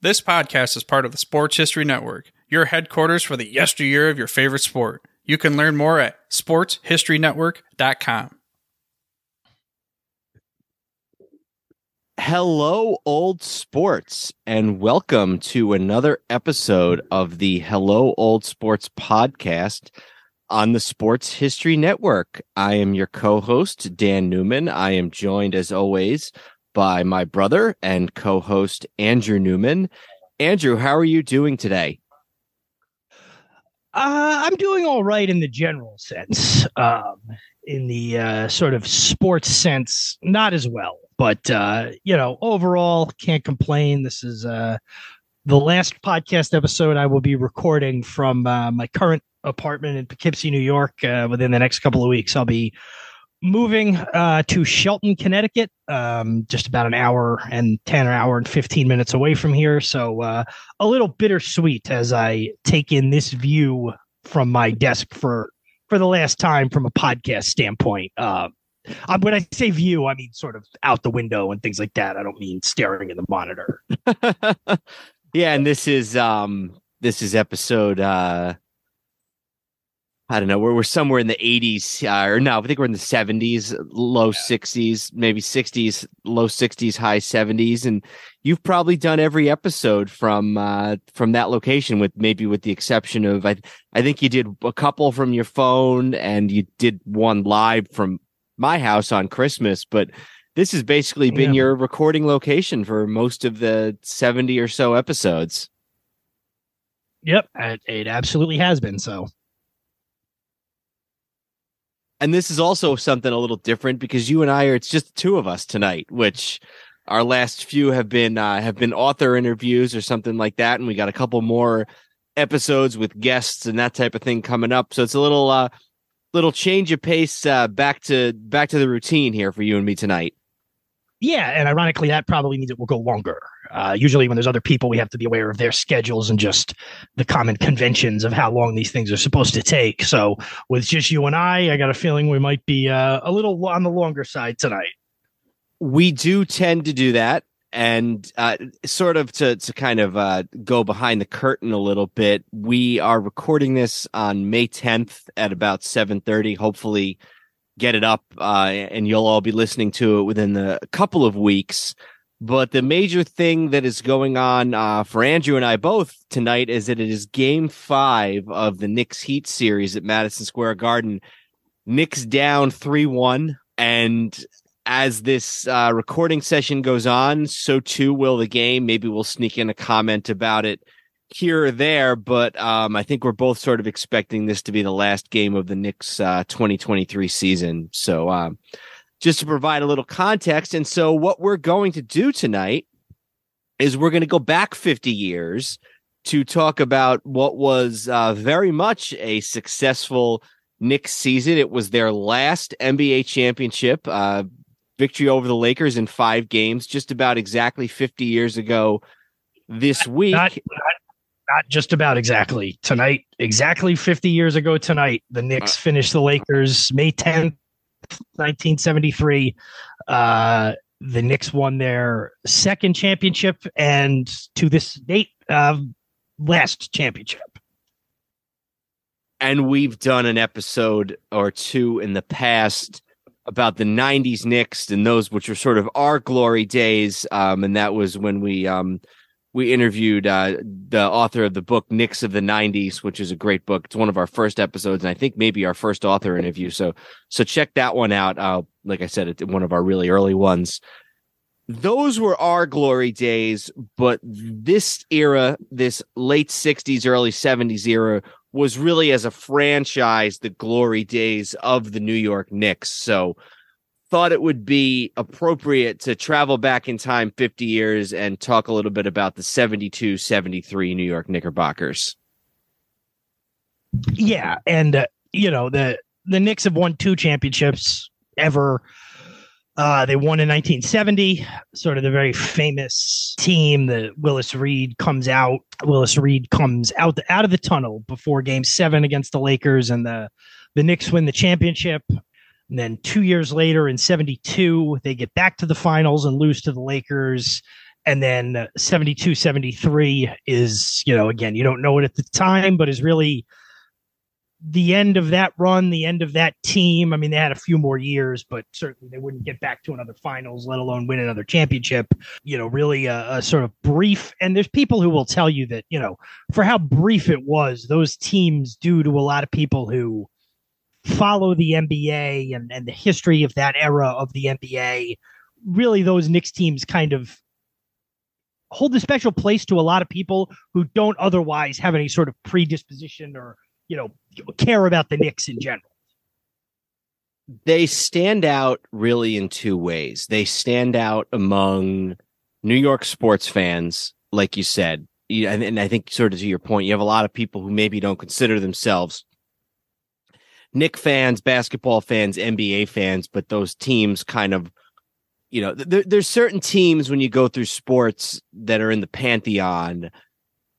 This podcast is part of the Sports History Network, your headquarters for the yesteryear of your favorite sport. You can learn more at sportshistorynetwork.com. Hello, old sports, and welcome to another episode of the Hello, Old Sports podcast on the Sports History Network. I am your co host, Dan Newman. I am joined, as always, by my brother and co host, Andrew Newman. Andrew, how are you doing today? Uh, I'm doing all right in the general sense. Um, in the uh, sort of sports sense, not as well. But uh, you know, overall, can't complain. This is uh, the last podcast episode I will be recording from uh, my current apartment in Poughkeepsie, New York. Uh, within the next couple of weeks, I'll be moving uh, to Shelton, Connecticut, um, just about an hour and 10 or hour and 15 minutes away from here. So uh, a little bittersweet as I take in this view from my desk for for the last time from a podcast standpoint. Uh, um, when I say view, I mean sort of out the window and things like that. I don't mean staring in the monitor. yeah, and this is um this is episode uh I don't know. We're, we're somewhere in the 80s, uh, or no, I think we're in the 70s, low 60s, maybe 60s, low 60s, high 70s, and you've probably done every episode from uh, from that location, with maybe with the exception of I I think you did a couple from your phone, and you did one live from my house on Christmas, but this has basically been yeah. your recording location for most of the 70 or so episodes. Yep, it absolutely has been so and this is also something a little different because you and I are it's just two of us tonight, which our last few have been uh, have been author interviews or something like that, and we got a couple more episodes with guests and that type of thing coming up. So it's a little uh little change of pace uh, back to back to the routine here for you and me tonight. Yeah, and ironically, that probably means it will go longer. Uh, usually, when there's other people, we have to be aware of their schedules and just the common conventions of how long these things are supposed to take. So, with just you and I, I got a feeling we might be uh, a little on the longer side tonight. We do tend to do that, and uh, sort of to to kind of uh, go behind the curtain a little bit. We are recording this on May 10th at about 7:30. Hopefully get it up, uh, and you'll all be listening to it within a couple of weeks. But the major thing that is going on uh, for Andrew and I both tonight is that it is game five of the Knicks Heat series at Madison Square Garden. Knicks down 3 1. And as this uh, recording session goes on, so too will the game. Maybe we'll sneak in a comment about it here or there, but um, I think we're both sort of expecting this to be the last game of the Knicks uh, 2023 season. So, um, just to provide a little context. And so, what we're going to do tonight is we're going to go back 50 years to talk about what was uh, very much a successful Knicks season. It was their last NBA championship, uh, victory over the Lakers in five games, just about exactly 50 years ago this week. Not, not, just about exactly tonight, exactly 50 years ago tonight, the Knicks uh, finished the Lakers May 10th, 1973. Uh, the Knicks won their second championship and to this date, uh, last championship. And we've done an episode or two in the past about the 90s Knicks and those which were sort of our glory days. Um, and that was when we um, we interviewed uh, the author of the book Knicks of the 90s, which is a great book. It's one of our first episodes, and I think maybe our first author interview. So, so check that one out. Uh, like I said, it's one of our really early ones. Those were our glory days, but this era, this late 60s, early 70s era, was really as a franchise the glory days of the New York Knicks. So, thought it would be appropriate to travel back in time 50 years and talk a little bit about the 72 73 New York Knickerbockers. Yeah. And, uh, you know, the, the Knicks have won two championships ever. Uh, they won in 1970, sort of the very famous team that Willis Reed comes out. Willis Reed comes out out of the tunnel before Game Seven against the Lakers, and the the Knicks win the championship. And then two years later in 72, they get back to the finals and lose to the Lakers. And then 72 73 is, you know, again, you don't know it at the time, but is really the end of that run, the end of that team. I mean, they had a few more years, but certainly they wouldn't get back to another finals, let alone win another championship. You know, really a, a, sort of brief. And there's people who will tell you that, you know, for how brief it was, those teams do to a lot of people who follow the NBA and, and the history of that era of the NBA. Really, those Knicks teams kind of hold a special place to a lot of people who don't otherwise have any sort of predisposition or you know care about the Knicks in general. They stand out really in two ways. They stand out among New York sports fans, like you said, and I think sort of to your point, you have a lot of people who maybe don't consider themselves Knick fans, basketball fans, NBA fans, but those teams kind of, you know, there, there's certain teams when you go through sports that are in the pantheon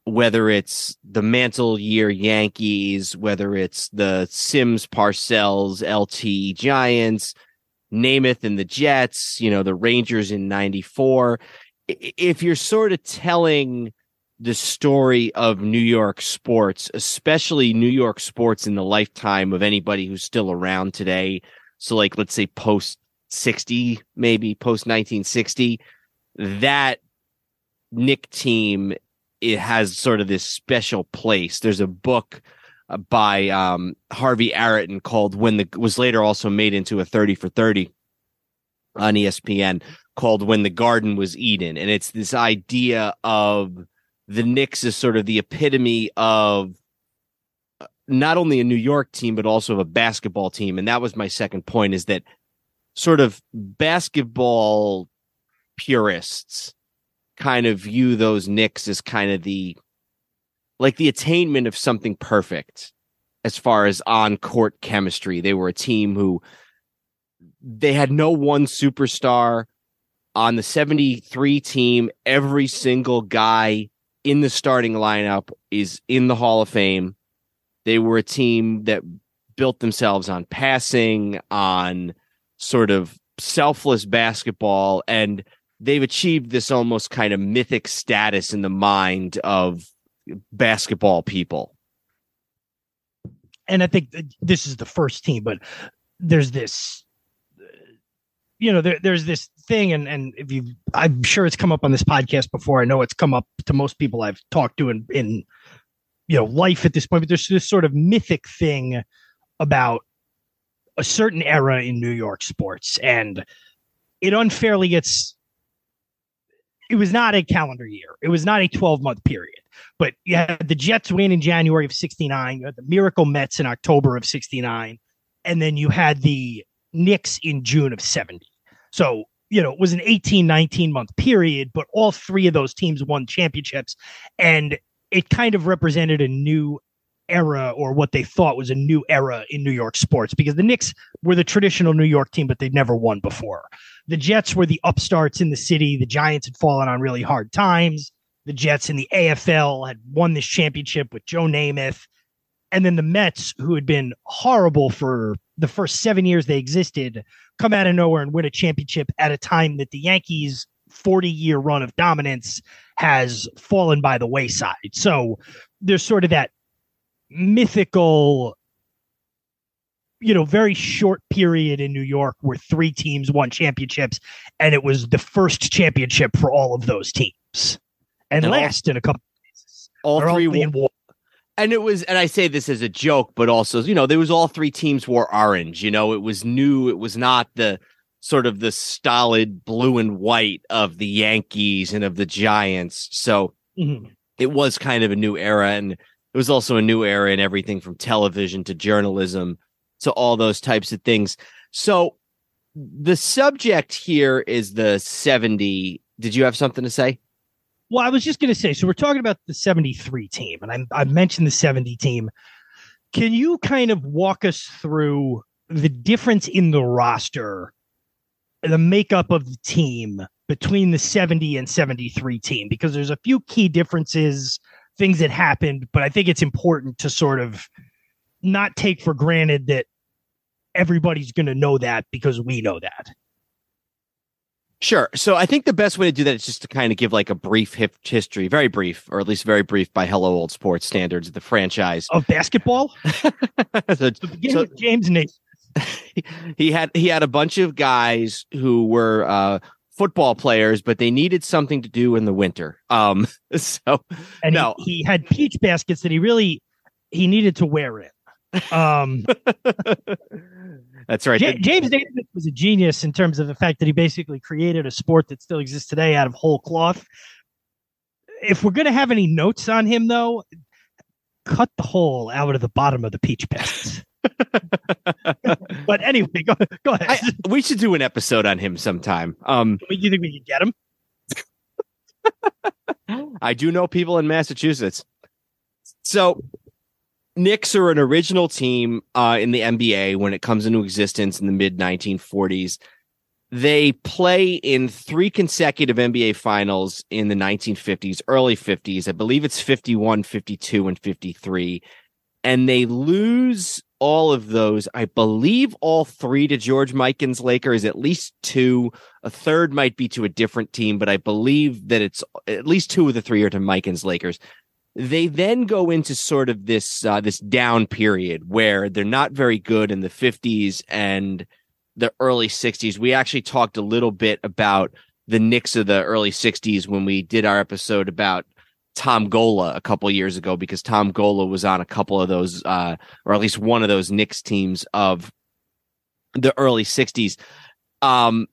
whether it's the Mantle year Yankees, whether it's the Simms Parcells LT Giants, Namath and the Jets, you know, the Rangers in 94. If you're sort of telling the story of New York sports, especially New York sports in the lifetime of anybody who's still around today, so like let's say post 60, maybe post 1960, that Knick team it has sort of this special place. There's a book uh, by um, Harvey Araton called "When the" was later also made into a thirty for thirty on ESPN called "When the Garden Was Eden," and it's this idea of the Knicks is sort of the epitome of uh, not only a New York team but also of a basketball team. And that was my second point: is that sort of basketball purists kind of view those Knicks as kind of the like the attainment of something perfect as far as on court chemistry. They were a team who they had no one superstar on the 73 team. Every single guy in the starting lineup is in the Hall of Fame. They were a team that built themselves on passing, on sort of selfless basketball and they've achieved this almost kind of mythic status in the mind of basketball people. And I think this is the first team, but there's this, you know, there, there's this thing, and and if you, I'm sure it's come up on this podcast before. I know it's come up to most people I've talked to in in you know life at this point, but there's this sort of mythic thing about a certain era in New York sports, and it unfairly gets it was not a calendar year. It was not a 12 month period. But you had the Jets win in January of 69, you had the Miracle Mets in October of 69, and then you had the Knicks in June of 70. So, you know, it was an 18, 19 month period, but all three of those teams won championships. And it kind of represented a new era or what they thought was a new era in New York sports because the Knicks were the traditional New York team, but they'd never won before the Jets were the upstarts in the city. The Giants had fallen on really hard times. The Jets in the AFL had won this championship with Joe Namath. And then the Mets, who had been horrible for the first seven years they existed, come out of nowhere and win a championship at a time that the Yankees' 40 year run of dominance has fallen by the wayside. So there's sort of that mythical you know, very short period in New York where three teams won championships, and it was the first championship for all of those teams, and, and last all, in a couple. All three won. And it was, and I say this as a joke, but also, you know, there was all three teams wore orange. You know, it was new. It was not the sort of the stolid blue and white of the Yankees and of the Giants. So mm-hmm. it was kind of a new era, and it was also a new era in everything from television to journalism to all those types of things. So the subject here is the 70. Did you have something to say? Well, I was just going to say, so we're talking about the 73 team, and I, mentioned the 70 team. Can you kind of walk us through the difference in the roster, the makeup of the team between the 70 and 73 team? Because there's a few key differences, things that happened, but I think it's important to sort of not take for granted that everybody's going to know that because we know that. Sure. So I think the best way to do that is just to kind of give like a brief hip history, very brief, or at least very brief by Hello Old Sports standards of the franchise. Of basketball? so, So begin So- with James Naismith. he had he had a bunch of guys who were uh football players, but they needed something to do in the winter. Um so And No. he, he had peach baskets that he really he needed to wear in. Um that's right. Ja- James Naismith was a genius in terms of the fact that he basically created a sport that still exists today out of whole cloth. If we're going to have any notes on him, though, cut the hole out of the bottom of the peach pits. but anyway, go, go ahead. I, we should do an episode on him sometime. Um Do you think we could get him? I do know people in Massachusetts. So Knicks are an original team uh, in the NBA when it comes into existence in the mid 1940s. They play in three consecutive NBA finals in the 1950s, early 50s. I believe it's 51, 52, and 53. And they lose all of those. I believe all three to George Mikan's Lakers, at least two. A third might be to a different team, but I believe that it's at least two of the three are to Mikan's Lakers. They then go into sort of this uh, this down period where they're not very good in the 50s and the early 60s. We actually talked a little bit about the Knicks of the early 60s when we did our episode about Tom Gola a couple years ago because Tom Gola was on a couple of those uh, or at least one of those Knicks teams of the early 60s. Um,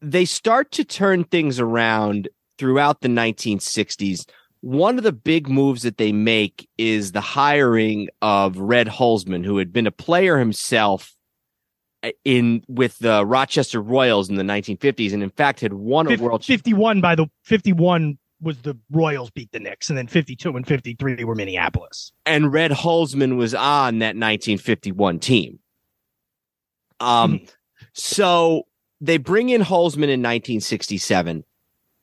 they start to turn things around throughout the 1960s. One of the big moves that they make is the hiring of Red Holzman, who had been a player himself uh, in with the Rochester Royals in the 1950s, and in fact had won a Fif- world. 51 by the 51 was the Royals beat the Knicks, and then 52 and 53 they were Minneapolis. and Red Holzman was on that 1951 team. Um, so they bring in Holzman in 1967.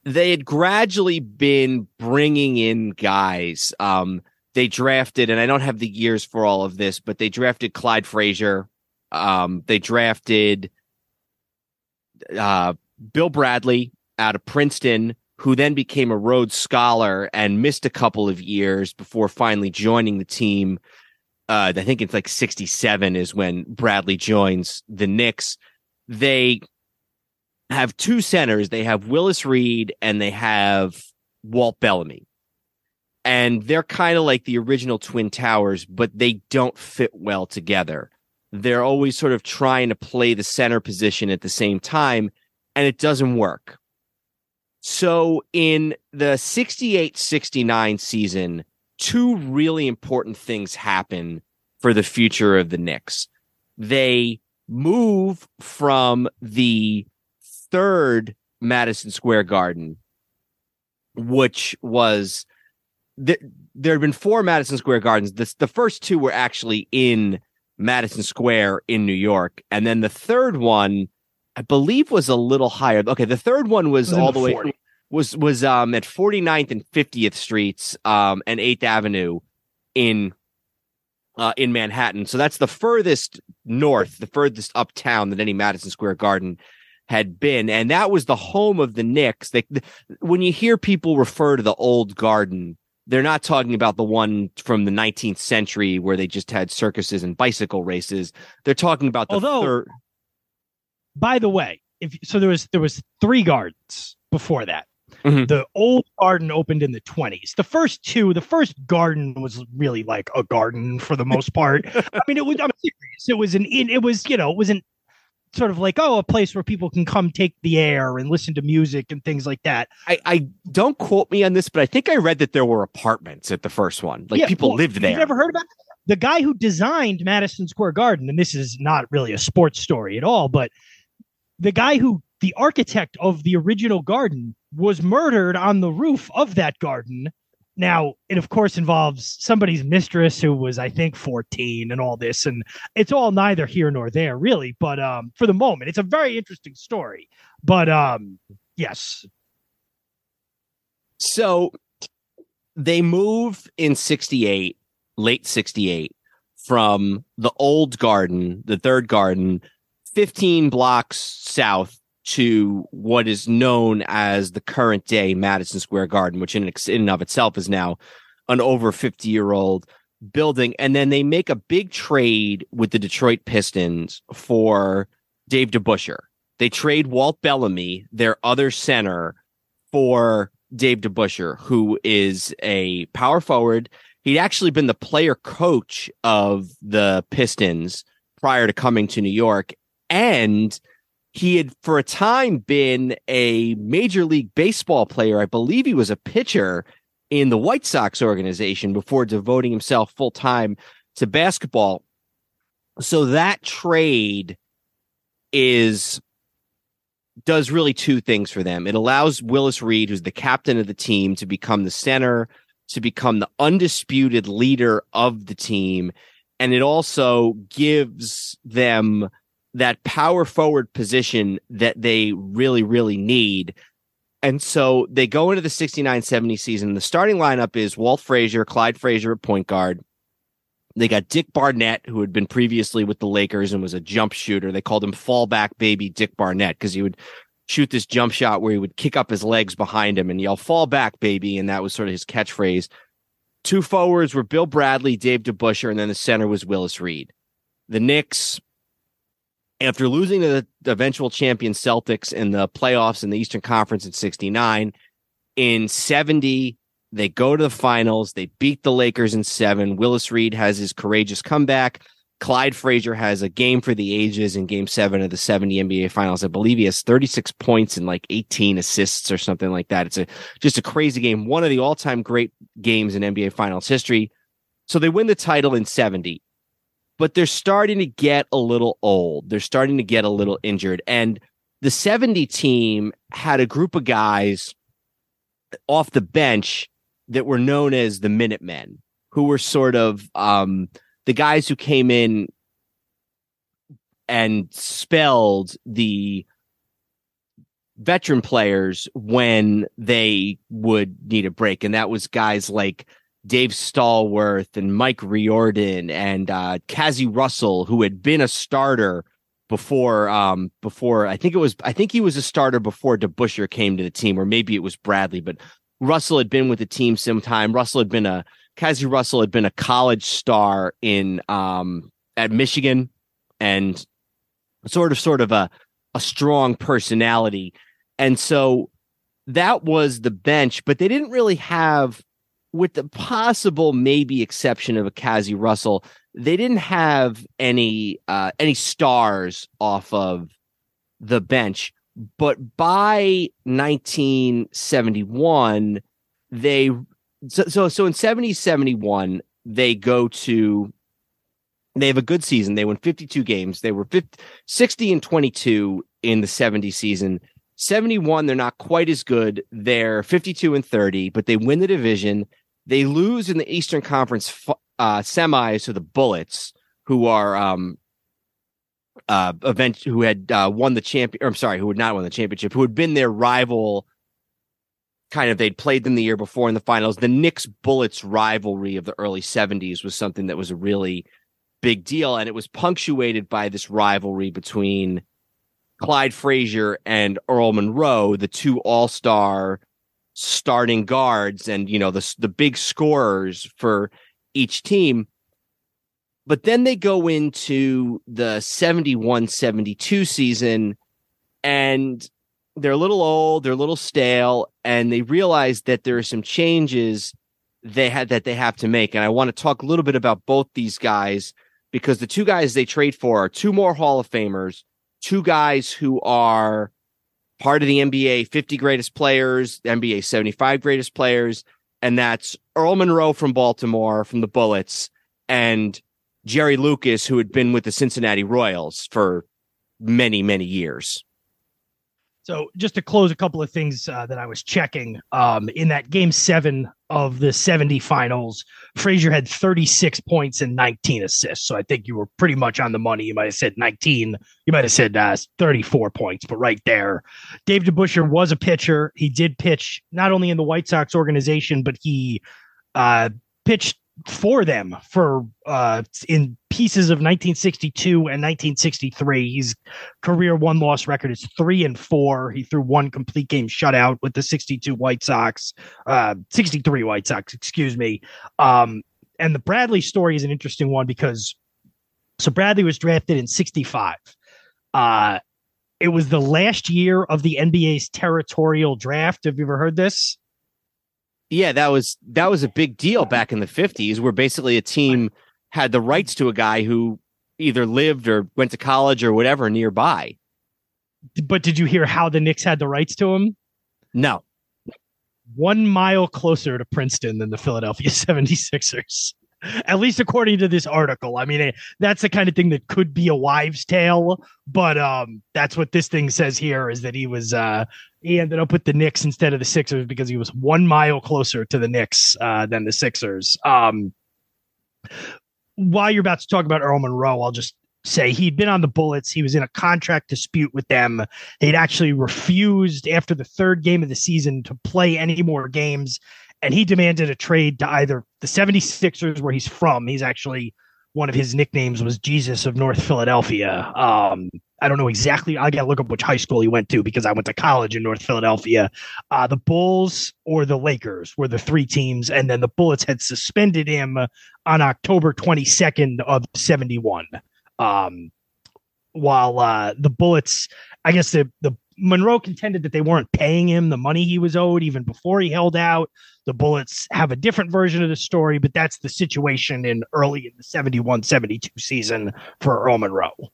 They had gradually been bringing in guys. Um, they drafted, and I don't have the years for all of this, but they drafted Clyde Frazier. Um, they drafted uh, Bill Bradley out of Princeton, who then became a Rhodes Scholar and missed a couple of years before finally joining the team. Uh, I think it's like 67 is when Bradley joins the Knicks. They have two centers. They have Willis Reed and they have Walt Bellamy. And they're kind of like the original Twin Towers, but they don't fit well together. They're always sort of trying to play the center position at the same time, and it doesn't work. So in the 68 69 season, two really important things happen for the future of the Knicks. They move from the third Madison Square Garden, which was th- there had been four Madison Square Gardens. The, the first two were actually in Madison Square in New York. And then the third one, I believe, was a little higher. Okay, the third one was, was all the the, way was was um at 49th and 50th streets um and 8th Avenue in uh in Manhattan. So that's the furthest north, the furthest uptown that any Madison Square Garden had been and that was the home of the Knicks. They when you hear people refer to the old garden, they're not talking about the one from the 19th century where they just had circuses and bicycle races. They're talking about the Although- third By the way, if so, there was there was three gardens before that. Mhm. The old garden opened in the 20s. The first two, the first garden was really like a garden for the most part. I mean, it was. I'm serious. It was an. It, it was you know it was an sort of like oh a place where people can come take the air and listen to music and things like that. I, I don't quote me on this, but I think I read that there were apartments at the first one. Like Yeah, people well, lived there. You've never heard about it? the guy who designed Madison Square Garden, and this is not really a sports story at all, but the guy who the architect of the original garden was murdered on the roof of that garden. Now, it of course involves somebody's mistress who was, I think, 14 and all this, and it's all neither here nor there, really. But um, for the moment, it's a very interesting story. But um, yes, So they move in 68, late 68, from the old garden, the third garden, 15 blocks south to what is known as the current day Madison Square Garden, which in, in and of itself is now an over 50 year old building. And then they make a big trade with the Detroit Pistons for Dave DeBusschere. They trade Walt Bellamy, their other center, for Dave DeBusschere, who is a power forward. He'd actually been the player coach of the Pistons prior to coming to New York. And he had for a time been a major league baseball player. I believe he was a pitcher in the White Sox organization before devoting himself full time to basketball. So that trade is does really two things for them. It allows Willis Reed, who's the captain of the team, to become the center, to become the undisputed leader of the team. And it also gives them that power forward position that they really, really need. And so they go into the 69 70 season. The starting lineup is Walt Frazier, Clyde Frazier at point guard. They got Dick Barnett, who had been previously with the Lakers and was a jump shooter. They called him fallback baby Dick Barnett because he would shoot this jump shot where he would kick up his legs behind him and yell, fall back, baby. And that was sort of his catchphrase. Two forwards were Bill Bradley, Dave DeBusschere, and then the center was Willis Reed. The Knicks after losing to the eventual champion Celtics in the playoffs in the Eastern Conference in 69, in 70, they go to the finals. They beat the Lakers in seven. Willis Reed has his courageous comeback. Clyde Frazier has a game for the ages in game seven of the 70 NBA finals. I believe he has 36 points and like 18 assists or something like that. It's a just a crazy game. One of the all time great games in NBA finals history. So they win the title in 70 but they're starting to get a little old. They're starting to get a little injured. And the 70 team had a group of guys off the bench that were known as the Minutemen, who were sort of um, the guys who came in and spelled the veteran players when they would need a break. And that was guys like Dave Stallworth and Mike Riordan and uh Cazzie Russell, who had been a starter before um before I think it was I think he was a starter before DeBusschere came to the team, or maybe it was Bradley, but Russell had been with the team some time. Russell had been a Cazzie Russell had been a college star in um at Michigan and sort of sort of a a strong personality. And so that was the bench, but they didn't really have with the possible maybe exception of a Cazzie Russell, they didn't have any uh, any stars off of the bench. But by 1971, they so so, so in 70 71 they go to they have a good season. They win 52 games. They were 50, 60 and 22 in the 70 season. 71, they're not quite as good. They're 52 and 30, but they win the division. They lose in the Eastern Conference uh, semis to the Bullets, who are um, uh, event who had uh, won the champion. I'm sorry, who had not won the championship, who had been their rival. Kind of, they'd played them the year before in the finals. The Knicks Bullets rivalry of the early 70s was something that was a really big deal, and it was punctuated by this rivalry between Clyde Frazier and Earl Monroe, the two All Star starting guards and you know the the big scorers for each team. But then they go into the 71-72 season and they're a little old they're a little stale and they realize that there are some changes they had that they have to make. And i want to talk a little bit about both these guys because the two guys they trade for are two more hall of famers two guys who are part of the NBA 50 greatest players, NBA 75 greatest players, and that's Earl Monroe from Baltimore from the Bullets and Jerry Lucas, who had been with the Cincinnati Royals for many, many years. So, just to close a couple of things uh, that I was checking um, in that game seven of the 70 finals, Frazier had 36 points and 19 assists. So, I think you were pretty much on the money. You might have said 19, you might have said uh, 34 points, but right there. Dave DeBusschere was a pitcher. He did pitch not only in the White Sox organization, but he uh, pitched for them for uh, in pieces of 1962 and 1963. His career one loss record is three and four. He threw one complete game shutout with the 62 White Sox, uh, 63 White Sox, excuse me. Um, and the Bradley story is an interesting one because so Bradley was drafted in 65. Uh, it was the last year of the NBA's territorial draft. Have you ever heard this? Yeah, that was that was a big deal back in the 50s where basically a team had the rights to a guy who either lived or went to college or whatever nearby. But did you hear how the Knicks had the rights to him? No. One mile closer to Princeton than the Philadelphia 76ers. At least according to this article. I mean, it, that's the kind of thing that could be a wives' tale, but um, that's what this thing says here is that he was uh, he ended up with the Knicks instead of the Sixers because he was one mile closer to the Knicks uh, than the Sixers. Um, while you're about to talk about Earl Monroe, I'll just say he'd been on the Bullets. He was in a contract dispute with them. They'd actually refused after the third game of the season to play any more games. And he demanded a trade to either the 76ers, where he's from. He's actually one of his nicknames was Jesus of North Philadelphia. Um, I don't know exactly. I got to look up which high school he went to because I went to college in North Philadelphia. Uh, the Bulls or the Lakers were the three teams, and then the Bullets had suspended him on October 22nd of 71. Um, while uh, the Bullets, I guess the the Monroe contended that they weren't paying him the money he was owed even before he held out. The Bullets have a different version of the story, but that's the situation in early in the 71 72 season for Earl Monroe.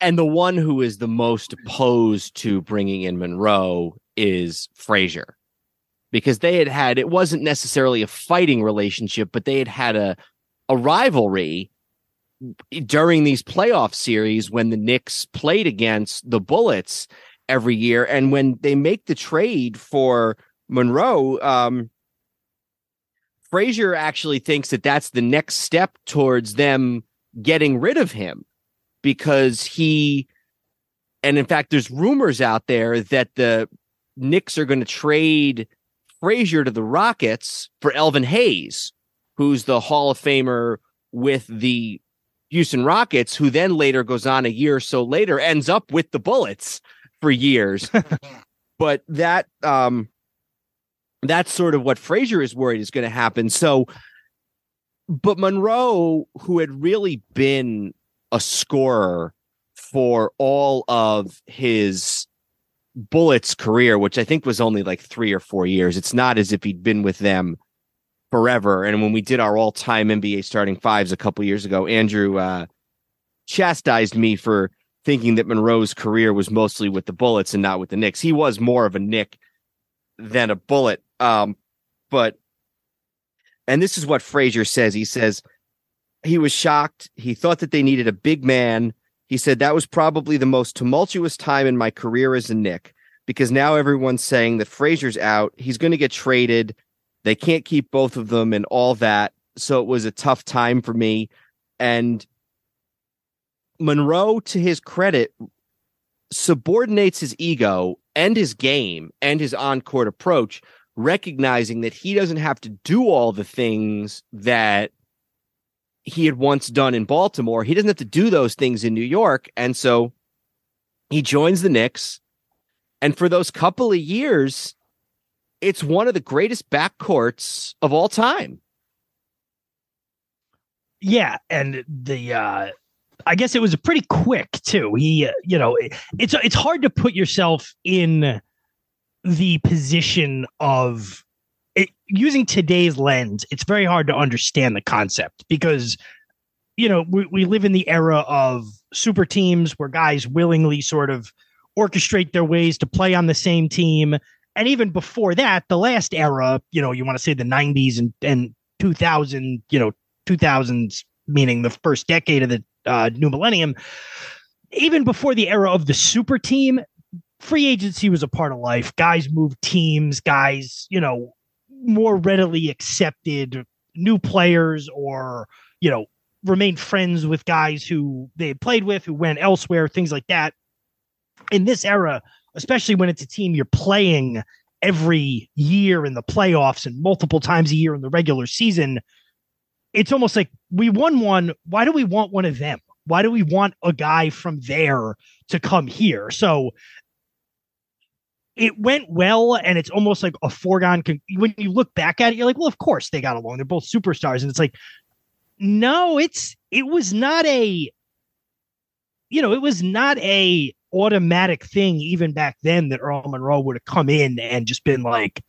and the one who is the most opposed to bringing in Monroe is Frazier because they had had it wasn't necessarily a fighting relationship but they had had a a rivalry during these playoff series when the Knicks played against the Bullets every year and when they make the trade for Monroe um Frazier actually thinks that that's the next step towards them getting rid of him because he and in fact there's rumors out there that the Knicks are going to trade Frazier to the Rockets for Elvin Hayes, who's the Hall of Famer with the Houston Rockets, who then later goes on a year or so later ends up with the Bullets for years. but that um that's sort of what Frazier is worried is going to happen. So but Monroe, who had really been a scorer for all of his Bullets career, which I think was only like three or four years. It's not as if he'd been with them forever. And when we did our all time NBA starting fives a couple years ago, Andrew uh, chastised me for thinking that Monroe's career was mostly with the Bullets and not with the Knicks. He was more of a Knick than a Bullet. Um, but, and this is what Frazier says. He says, he was shocked. He thought that they needed a big man. He said that was probably the most tumultuous time in my career as a Knick because now everyone's saying that Frazier's out. He's going to get traded. They can't keep both of them and all that. So it was a tough time for me. And Monroe, to his credit, subordinates his ego and his game and his on court approach, recognizing that he doesn't have to do all the things that he had once done in Baltimore. He doesn't have to do those things in New York. And so he joins the Knicks. And for those couple of years, it's one of the greatest backcourts of all time. Yeah. And the, uh, I guess it was a pretty quick too. He, uh, you know, it's it's hard to put yourself in the position of it, using today's lens, it's very hard to understand the concept because you know we, we live in the era of super teams where guys willingly sort of orchestrate their ways to play on the same team and even before that the last era you know you want to say the 90s and, and 2000 you know 2000s meaning the first decade of the uh, new millennium even before the era of the super team free agency was a part of life. Guys moved teams guys you know more readily accepted new players or you know remained friends with guys who they had played with who went elsewhere things like that. In this era especially when it's a team you're playing every year in the playoffs and multiple times a year in the regular season, it's almost like we won one. Why do we want one of them? Why do we want a guy from there to come here? So it went well, and it's almost like a foregone. Con- when you look back at it, you're like, well, of course they got along. They're both superstars, and it's like, no, it's it was not a, you know, it was not a automatic thing even back then that Earl Monroe would have come in and just been like,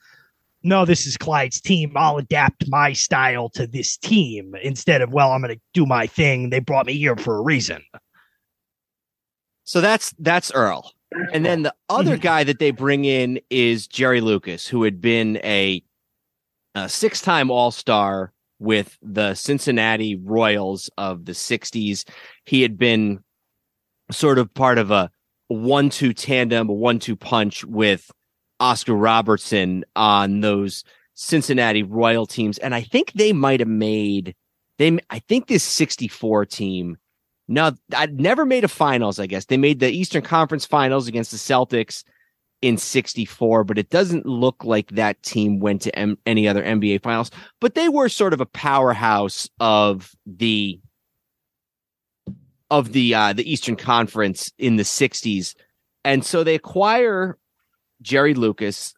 no, this is Clyde's team. I'll adapt my style to this team instead of, well, I'm going to do my thing. They brought me here for a reason. So that's that's Earl. And then the other Mhm. guy that they bring in is Jerry Lucas, who had been a, a six-time All-Star with the Cincinnati Royals of the 60s. He had been sort of part of a one-two tandem, a one-two punch with Oscar Robertson on those Cincinnati Royal teams. And I think they might have made they I think this 64 team no, I'd never made a finals, I guess. They made the Eastern Conference finals against the Celtics in 64, but it doesn't look like that team went to M- any other NBA finals, but they were sort of a powerhouse of the of the uh the Eastern Conference in the 60s. And so they acquire Jerry Lucas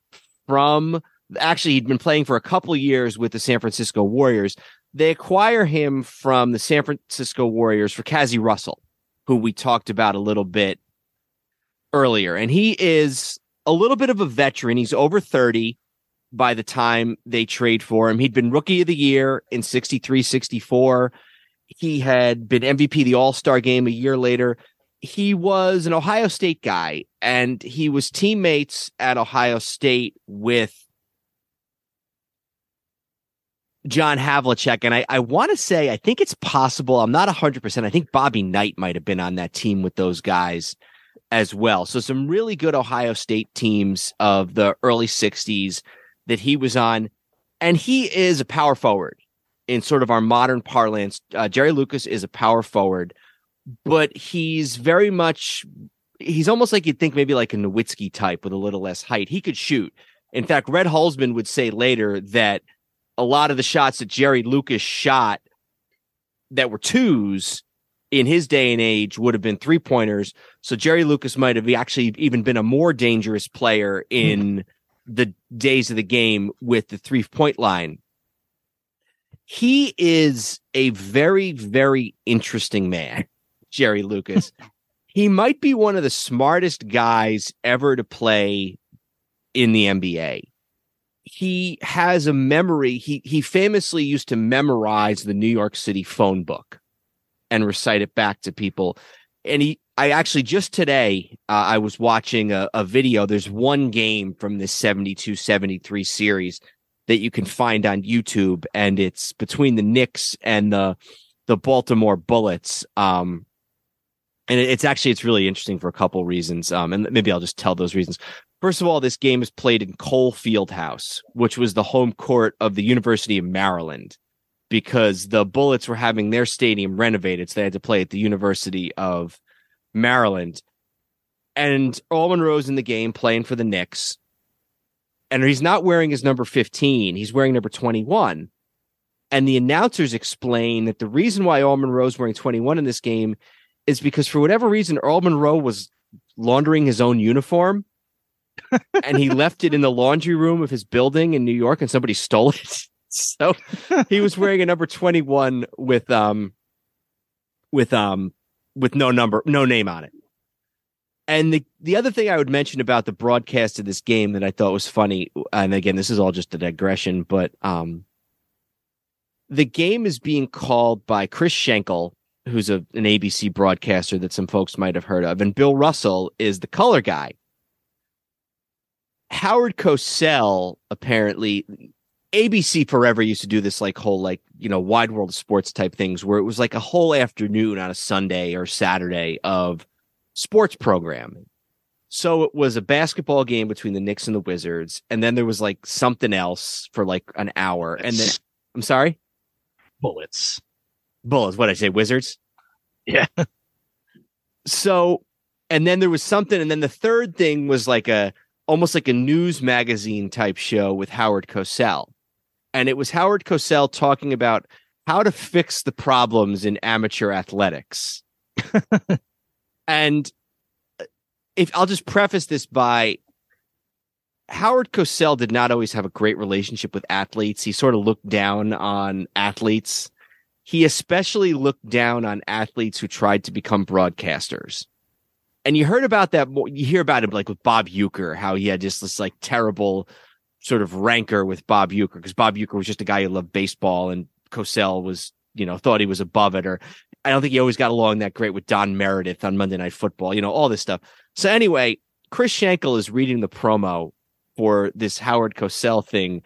from actually he'd been playing for a couple years with the San Francisco Warriors. They acquire him from the San Francisco Warriors for Cazzie Russell, who we talked about a little bit earlier. And he is a little bit of a veteran. He's over 30 by the time they trade for him. He'd been rookie of the year in 63 64. He had been MVP the All Star game a year later. He was an Ohio State guy and he was teammates at Ohio State with John Havlicek. And I, I want to say, I think it's possible. I'm not 100%. I think Bobby Knight might have been on that team with those guys as well. So some really good Ohio State teams of the early 60s that he was on. And he is a power forward in sort of our modern parlance. Uh, Jerry Lucas is a power forward, but he's very much, he's almost like you'd think maybe like a Nowitzki type with a little less height. He could shoot. In fact, Red Holzman would say later that a lot of the shots that Jerry Lucas shot that were twos in his day and age would have been three pointers. So Jerry Lucas might have actually even been a more dangerous player in the days of the game with the three point line. He is a very, very interesting man, Jerry Lucas. he might be one of the smartest guys ever to play in the NBA he has a memory. He he famously used to memorize the New York City phone book and recite it back to people. And he, I actually just today, uh, I was watching a, a video. There's one game from this 72 73 series that you can find on YouTube, and it's between the Knicks and the the Baltimore Bullets. Um, and it's actually it's really interesting for a couple reasons. Um, and maybe I'll just tell those reasons. First of all, this game is played in Cole Fieldhouse, which was the home court of the University of Maryland, because the Bullets were having their stadium renovated, so they had to play at the University of Maryland. And Earl Monroe's in the game playing for the Knicks, and he's not wearing his number 15, he's wearing number 21. And the announcers explain that the reason why Earl Monroe's wearing 21 in this game is because for whatever reason, Earl Monroe was laundering his own uniform and he left it in the laundry room of his building in New York and somebody stole it. So he was wearing a number 21 with um with um with no number no name on it. And the the other thing I would mention about the broadcast of this game that I thought was funny and again this is all just a digression but um the game is being called by Chris Schenkel who's a, an ABC broadcaster that some folks might have heard of and Bill Russell is the color guy. Howard Cosell apparently ABC forever used to do this like whole like you know wide world sports type things where it was like a whole afternoon on a Sunday or Saturday of sports programming. So it was a basketball game between the Knicks and the Wizards, and then there was like something else for like an hour, and then I'm sorry, Bullets. bullets. What did I say, Wizards? Yeah. So, and then there was something, and then the third thing was like a almost like a news magazine type show with Howard Cosell. And it was Howard Cosell talking about how to fix the problems in amateur athletics. and uh, if I'll just preface this by Howard Cosell did not always have a great relationship with athletes. He sort of looked down on athletes. He especially looked down on athletes who tried to become broadcasters. And you heard about that. You hear about it like with Bob Uecker, how he had just this like terrible sort of rancor with Bob Uecker because Bob Uecker was just a guy who loved baseball and Cosell was, you know, thought he was above it. Or I don't think he always got along that great with Don Meredith on Monday Night Football, you know, all this stuff. So anyway, Chris Schenkel is reading the promo for this Howard Cosell thing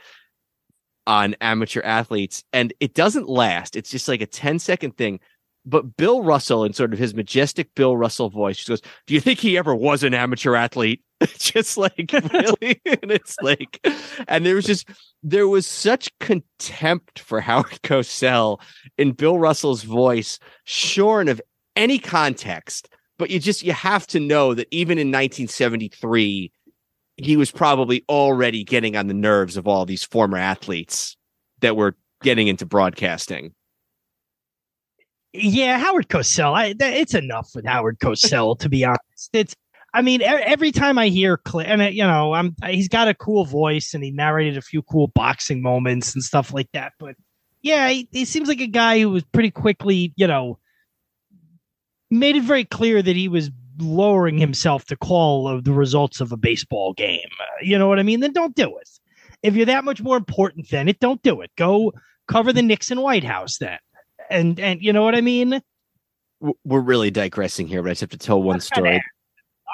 on amateur athletes and it doesn't last. It's just like a 10 second thing. But Bill Russell, in sort of his majestic Bill Russell voice, just goes, Do you think he ever was an amateur athlete? just like really and it's like and there was just there was such contempt for howard cosell in bill russell's voice shorn of any context but you just you have to know that even in 1973 he was probably already getting on the nerves of all these former athletes that were getting into broadcasting yeah, Howard Cosell. I, it's enough with Howard Cosell, to be honest. It's I mean, every time I hear Clay, and you know, I'm he's got a cool voice, and he narrated a few cool boxing moments and stuff like that. But yeah, he, he seems like a guy who was pretty quickly, you know, made it very clear that he was lowering himself to call of the results of a baseball game. Uh, you know what I mean? Then don't do it. If you're that much more important than it, don't do it. Go cover the Nixon White House then. And and you know what I mean? We're really digressing here, but I just have to tell one story.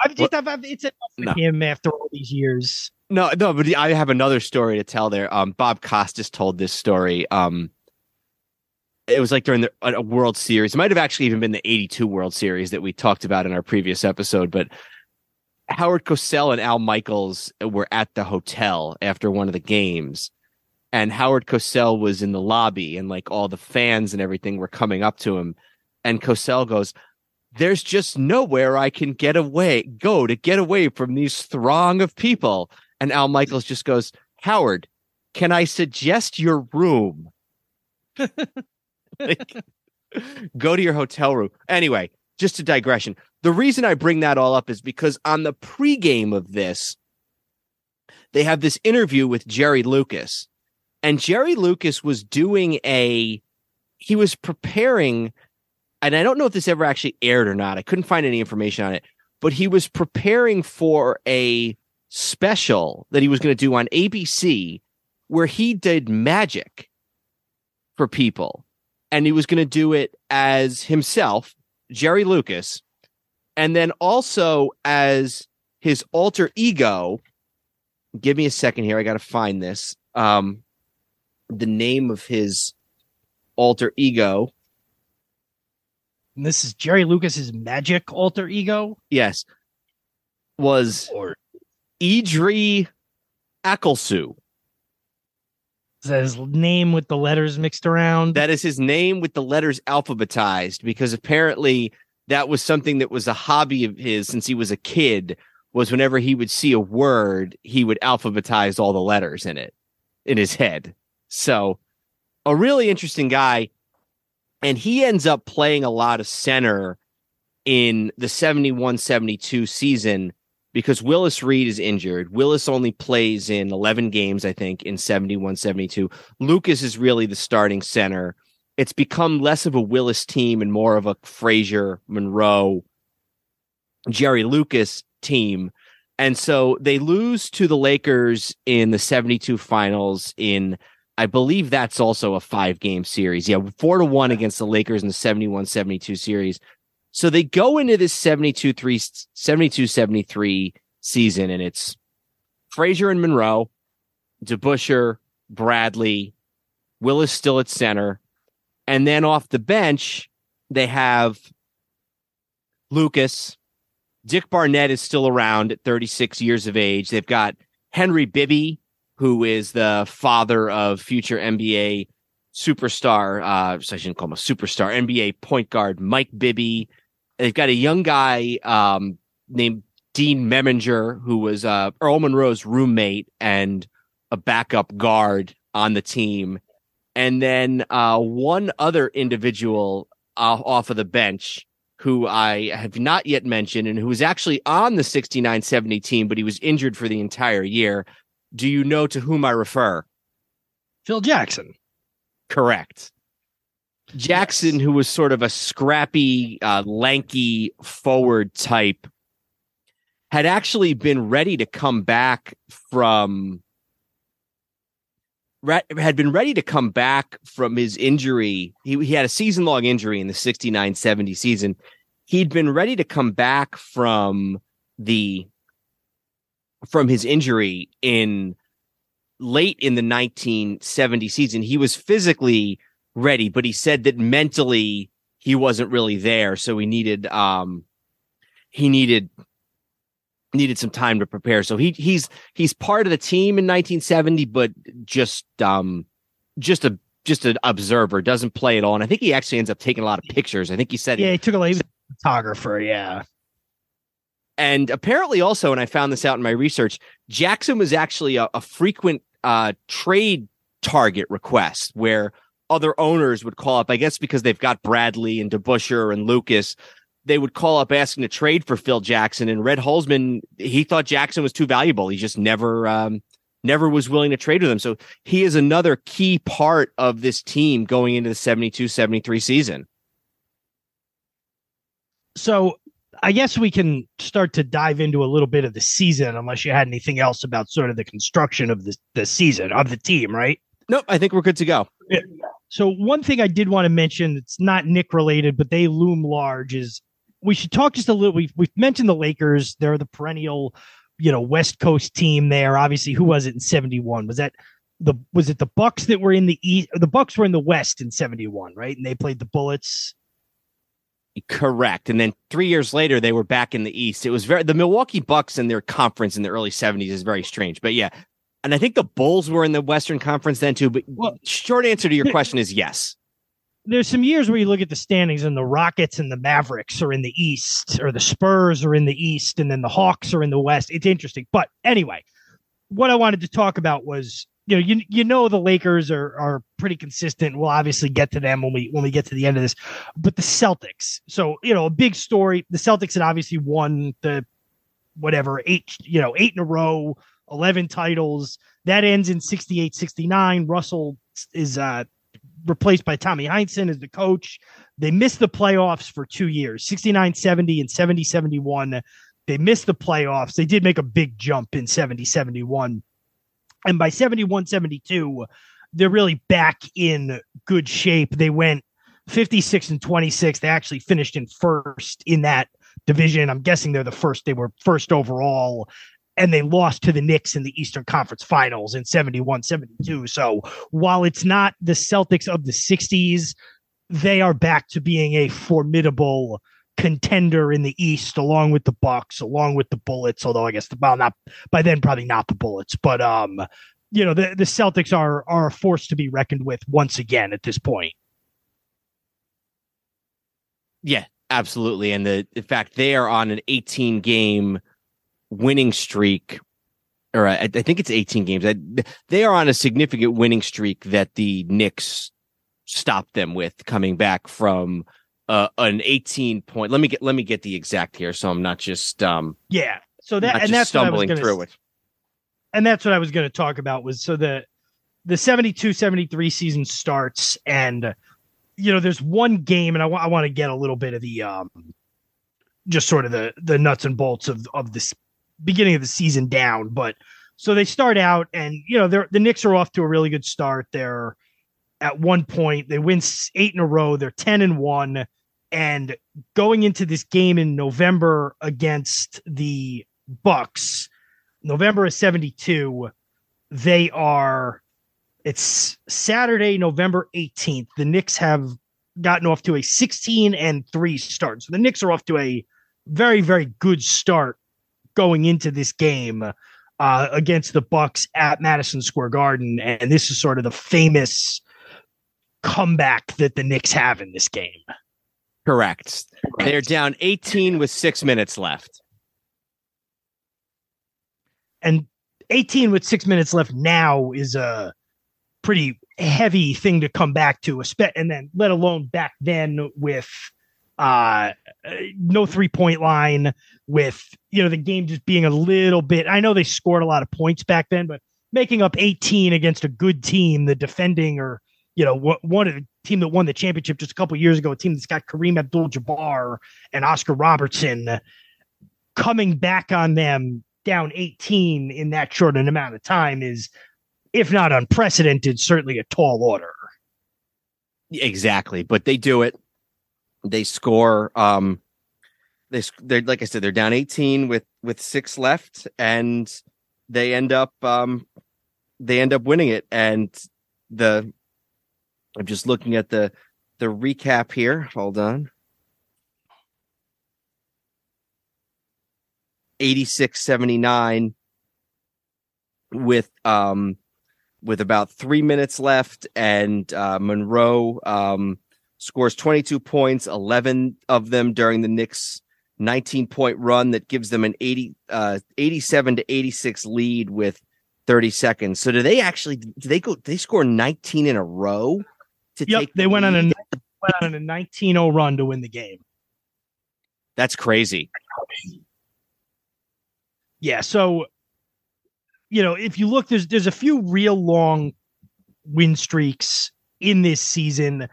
I've just, I've, I've, it's enough for no. him after all these years. No, no, but I have another story to tell there. Um, Bob Costas told this story. Um, it was like during the a World Series. It might have actually even been the 82 World Series that we talked about in our previous episode, but Howard Cosell and Al Michaels were at the hotel after one of the games. And Howard Cosell was in the lobby and like all the fans and everything were coming up to him. And Cosell goes, there's just nowhere I can get away, go to get away from these throng of people. And Al Michaels just goes, Howard, can I suggest your room? like, go to your hotel room. Anyway, just a digression. The reason I bring that all up is because on the pregame of this, they have this interview with Jerry Lucas. And Jerry Lucas was doing a, he was preparing and I don't know if this ever actually aired or not. I couldn't find any information on it, but he was preparing for a special that he was going to do on ABC where he did magic for people. And he was going to do it as himself, Jerry Lucas, and then also as his alter ego. Give me a second here. I got to find this. Um, the name of his alter ego and this is Jerry Lucas's magic alter ego. Yes, was or Idri Akelsu. Is that his name with the letters mixed around? That is his name with the letters alphabetized because apparently that was something that was a hobby of his since he was a kid. Was whenever he would see a word, he would alphabetize all the letters in it in his head. So, a really interesting guy and he ends up playing a lot of center in the 71 72 season because Willis Reed is injured. Willis only plays in 11 games, I think, in 71 72. Lucas is really the starting center. It's become less of a Willis team and more of a Frazier, Monroe, Jerry Lucas team. And so they lose to the Lakers in the 72 finals in I believe that's also a five game series. Yeah, four to one against the Lakers in the 71 72 series. So they go into this 72 3, 72 73 season, and it's Frazier and Monroe, DeBusschere, Bradley, Willis still at center. And then off the bench, they have Lucas. Dick Barnett is still around at 36 years of age. They've got Henry Bibby, who is the father of future NBA superstar, uh, so I shouldn't call him a superstar, NBA point guard Mike Bibby. They've got a young guy um, named Dean Meminger, who was uh, Earl Monroe's roommate and a backup guard on the team, and then uh, one other individual uh, off of the bench who I have not yet mentioned and who was actually on the 69 70 team, but he was injured for the entire year. Do you know to whom I refer? Phil Jackson. Correct. Jackson, yes. who was sort of a scrappy, uh, lanky forward type, had actually been ready to come back from had been ready to come back from his injury. He, he had a season long injury in the 69 70 season. He'd been ready to come back from the from his injury in late in the 1970 season. He was physically ready, but he said that mentally he wasn't really there. So he needed um he needed needed some time to prepare. So he he's he's part of the team in 1970, but just um just a just an observer, doesn't play at all. And I think he actually ends up taking a lot of pictures. I think he said Yeah, he, he took a lot of photographer, yeah. And apparently also, and I found this out in my research, Jackson was actually a, a frequent uh trade target request where other owners would call up, I guess because they've got Bradley and DeBusschere and Lucas they would call up asking to trade for Phil Jackson and Red Holzman, he thought Jackson was too valuable. He just never, um, never was willing to trade with him. So he is another key part of this team going into the 72 73 season. So I guess we can start to dive into a little bit of the season, unless you had anything else about sort of the construction of the, the season of the team, right? Nope, I think we're good to go. Yeah. So one thing I did want to mention that's not Knick related, but they loom large is we should talk just a little. We've we've mentioned the Lakers. They're the perennial, you know, West Coast team. There, obviously, who was it in '71? Was that the was it the Bucks that were in the east? The Bucks were in the West in '71, right? And they played the Bullets. Correct. And then three years later, they were back in the East. It was very the Milwaukee Bucks and their conference in the early '70s is very strange. But yeah, and I think the Bulls were in the Western Conference then too. But well, short answer to your question is yes there's some years where you look at the standings and the Rockets and the Mavericks are in the East, or the Spurs are in the East, and then the Hawks are in the West. It's interesting. But anyway, what I wanted to talk about was you know you you know the Lakers are are pretty consistent. We'll obviously get to them when we when we get to the end of this. But the Celtics, so you know a big story. The Celtics had obviously won the whatever eight you know eight in a row, eleven titles. That ends in 68 69. Russell is uh replaced by Tommy Heinsohn as the coach. They missed the playoffs for two years 69 70 and 70 71. They missed the playoffs. They did make a big jump in 70 71. And by 71 72, they're really back in good shape. They went 56 and 26. They actually finished in first in that division. I'm guessing they're the first. They were first overall and they lost to the Knicks in the Eastern Conference Finals in 71 72. So while it's not the Celtics of the 60s, they are back to being a formidable contender in the East, along with the Bucks, along with the Bullets. Although I guess the well, not by then probably not the Bullets, but um, you know the the Celtics are are a force to be reckoned with once again at this point. Yeah, absolutely, and the fact they are on an 18 game winning streak, or I, I think it's 18 games. I, they are on a significant winning streak that the Knicks stopped them with coming back from uh, an 18 point. Let me get let me get the exact here, so I'm not just um yeah. So that and that's stumbling what I was gonna, through it. And that's what I was going to talk about was so the the 72 73 season starts and you know there's one game and I, w- I want to get a little bit of the um just sort of the the nuts and bolts of of this beginning of the season down. But so they start out, and you know, they're the Knicks are off to a really good start. They're at one point they win eight in a row. They're ten and one, and going into this game in November against the Bucks, November seventy two, they are. It's Saturday, November 18th. The Knicks have gotten off to a 16 and 3 start. So the Knicks are off to a very, very good start going into this game uh, against the Bucks at Madison Square Garden, and this is sort of the famous comeback that the Knicks have in this game. Correct. They're down 18 with six minutes left. and 18 with six minutes left now is a pretty heavy thing to come back to, and then let alone back then with uh no three point line with you know the game just being a little bit i know they scored a lot of points back then but making up 18 against a good team the defending or you know one of the team that won the championship just a couple years ago a team that's got kareem abdul-jabbar and oscar robertson coming back on them down 18 in that short an amount of time is if not unprecedented certainly a tall order exactly but they do it they score. Um, they they're like I said, they're down 18 with with six left, and they end up um, they end up winning it. And the I'm just looking at the the recap here. Hold on. 86 79 with um with about three minutes left and uh monroe um scores 22 points, 11 of them during the Knicks 19 point run that gives them an 80 uh 87 to 86 lead with 30 seconds. So do they actually do they go they score 19 in a row to yep, they went on a went on a 19-0 run to win the game. That's crazy. Yeah, so you know, if you look there's there's a few real long win streaks in this season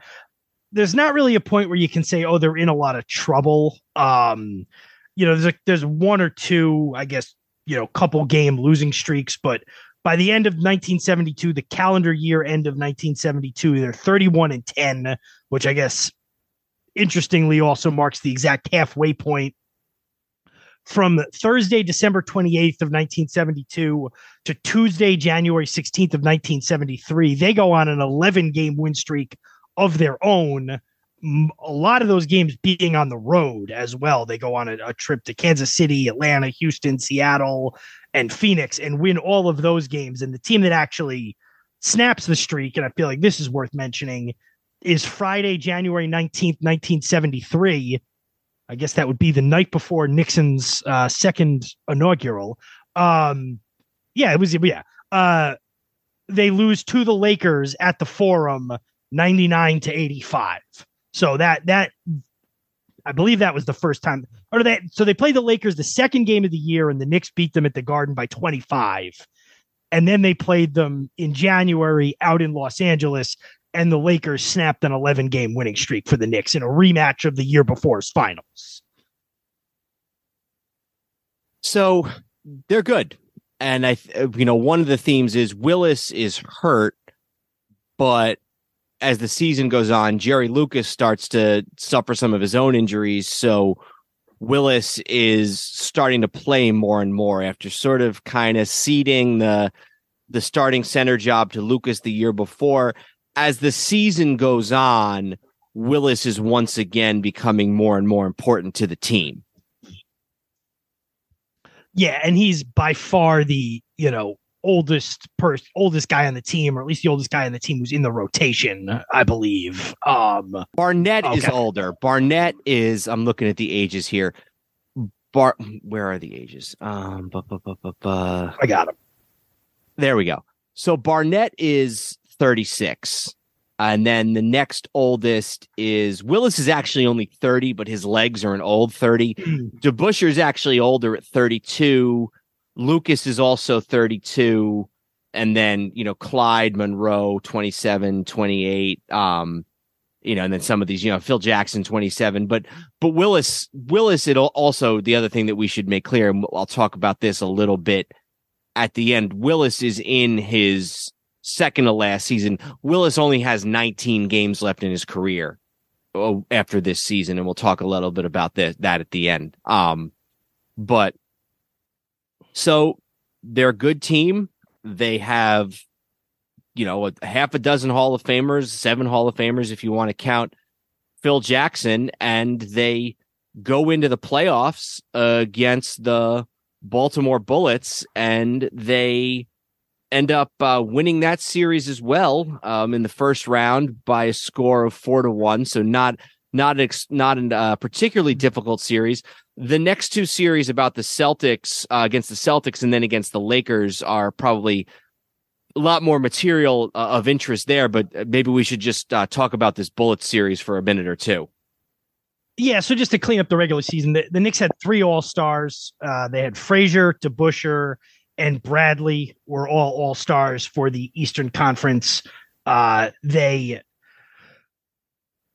there's not really a point where you can say, oh, they're in a lot of trouble. Um, you know, there's a, there's one or two, I guess, you know, couple game losing streaks, but by the end of 1972, the calendar year end of 1972, they're 31 and 10, which I guess interestingly also marks the exact halfway point from Thursday, December 28th of 1972 to Tuesday, January 16th of 1973. They go on an 11 game win streak of their own. A lot of those games being on the road as well. They go on a, a trip to Kansas City, Atlanta, Houston, Seattle, and Phoenix and win all of those games. And the team that actually snaps the streak, and I feel like this is worth mentioning, is Friday, January 19th, 1973. I guess that would be the night before Nixon's uh, second inaugural. Um, yeah, it was, yeah. Uh, they lose to the Lakers at the Forum 99 to 85. So that that I believe that was the first time. Or that so they played the Lakers the second game of the year and the Knicks beat them at the Garden by 25. And then they played them in January out in Los Angeles and the Lakers snapped an 11 game winning streak for the Knicks in a rematch of the year before's finals. So they're good. And I, you know, one of the themes is Willis is hurt, but as the season goes on, Jerry Lucas starts to suffer some of his own injuries. So Willis is starting to play more and more after sort of kind of ceding the the starting center job to Lucas the year before. As the season goes on, Willis is once again becoming more and more important to the team. Yeah, and he's by far the, you know, oldest person, oldest guy on the team, or at least the oldest guy on the team who's in the rotation, I believe. Um, Barnett okay. is older. Barnett is. I'm looking at the ages here. Bar, where are the ages? Um, bu- bu- bu- I got him. There we go. So Barnett is 36. And then the next oldest is Willis is actually only 30, but his legs are an old 30. DeBusschere is actually older at 32. Lucas is also 32 and then, you know, Clyde Monroe 27, 28 um you know, and then some of these, you know, Phil Jackson 27, but but Willis Willis It'll also the other thing that we should make clear and I'll talk about this a little bit at the end. Willis is in his second to last season. Willis only has 19 games left in his career oh, after this season and we'll talk a little bit about this, that at the end. Um but so they're a good team. They have, you know, a, half a dozen Hall of Famers, seven Hall of Famers, if you want to count Phil Jackson, and they go into the playoffs against the Baltimore Bullets, and they end up uh, winning that series as well um, in the first round by a score of four to one. So not not ex- not a uh, particularly difficult series. The next two series about the Celtics uh, against the Celtics and then against the Lakers are probably a lot more material uh, of interest there. But uh, maybe we should just uh, talk about this Bullet series for a minute or two. Yeah, so just to clean up the regular season, the, the Knicks had three All Stars. Uh, they had Frazier, DeBusschere, and Bradley were all All Stars for the Eastern Conference. Uh, they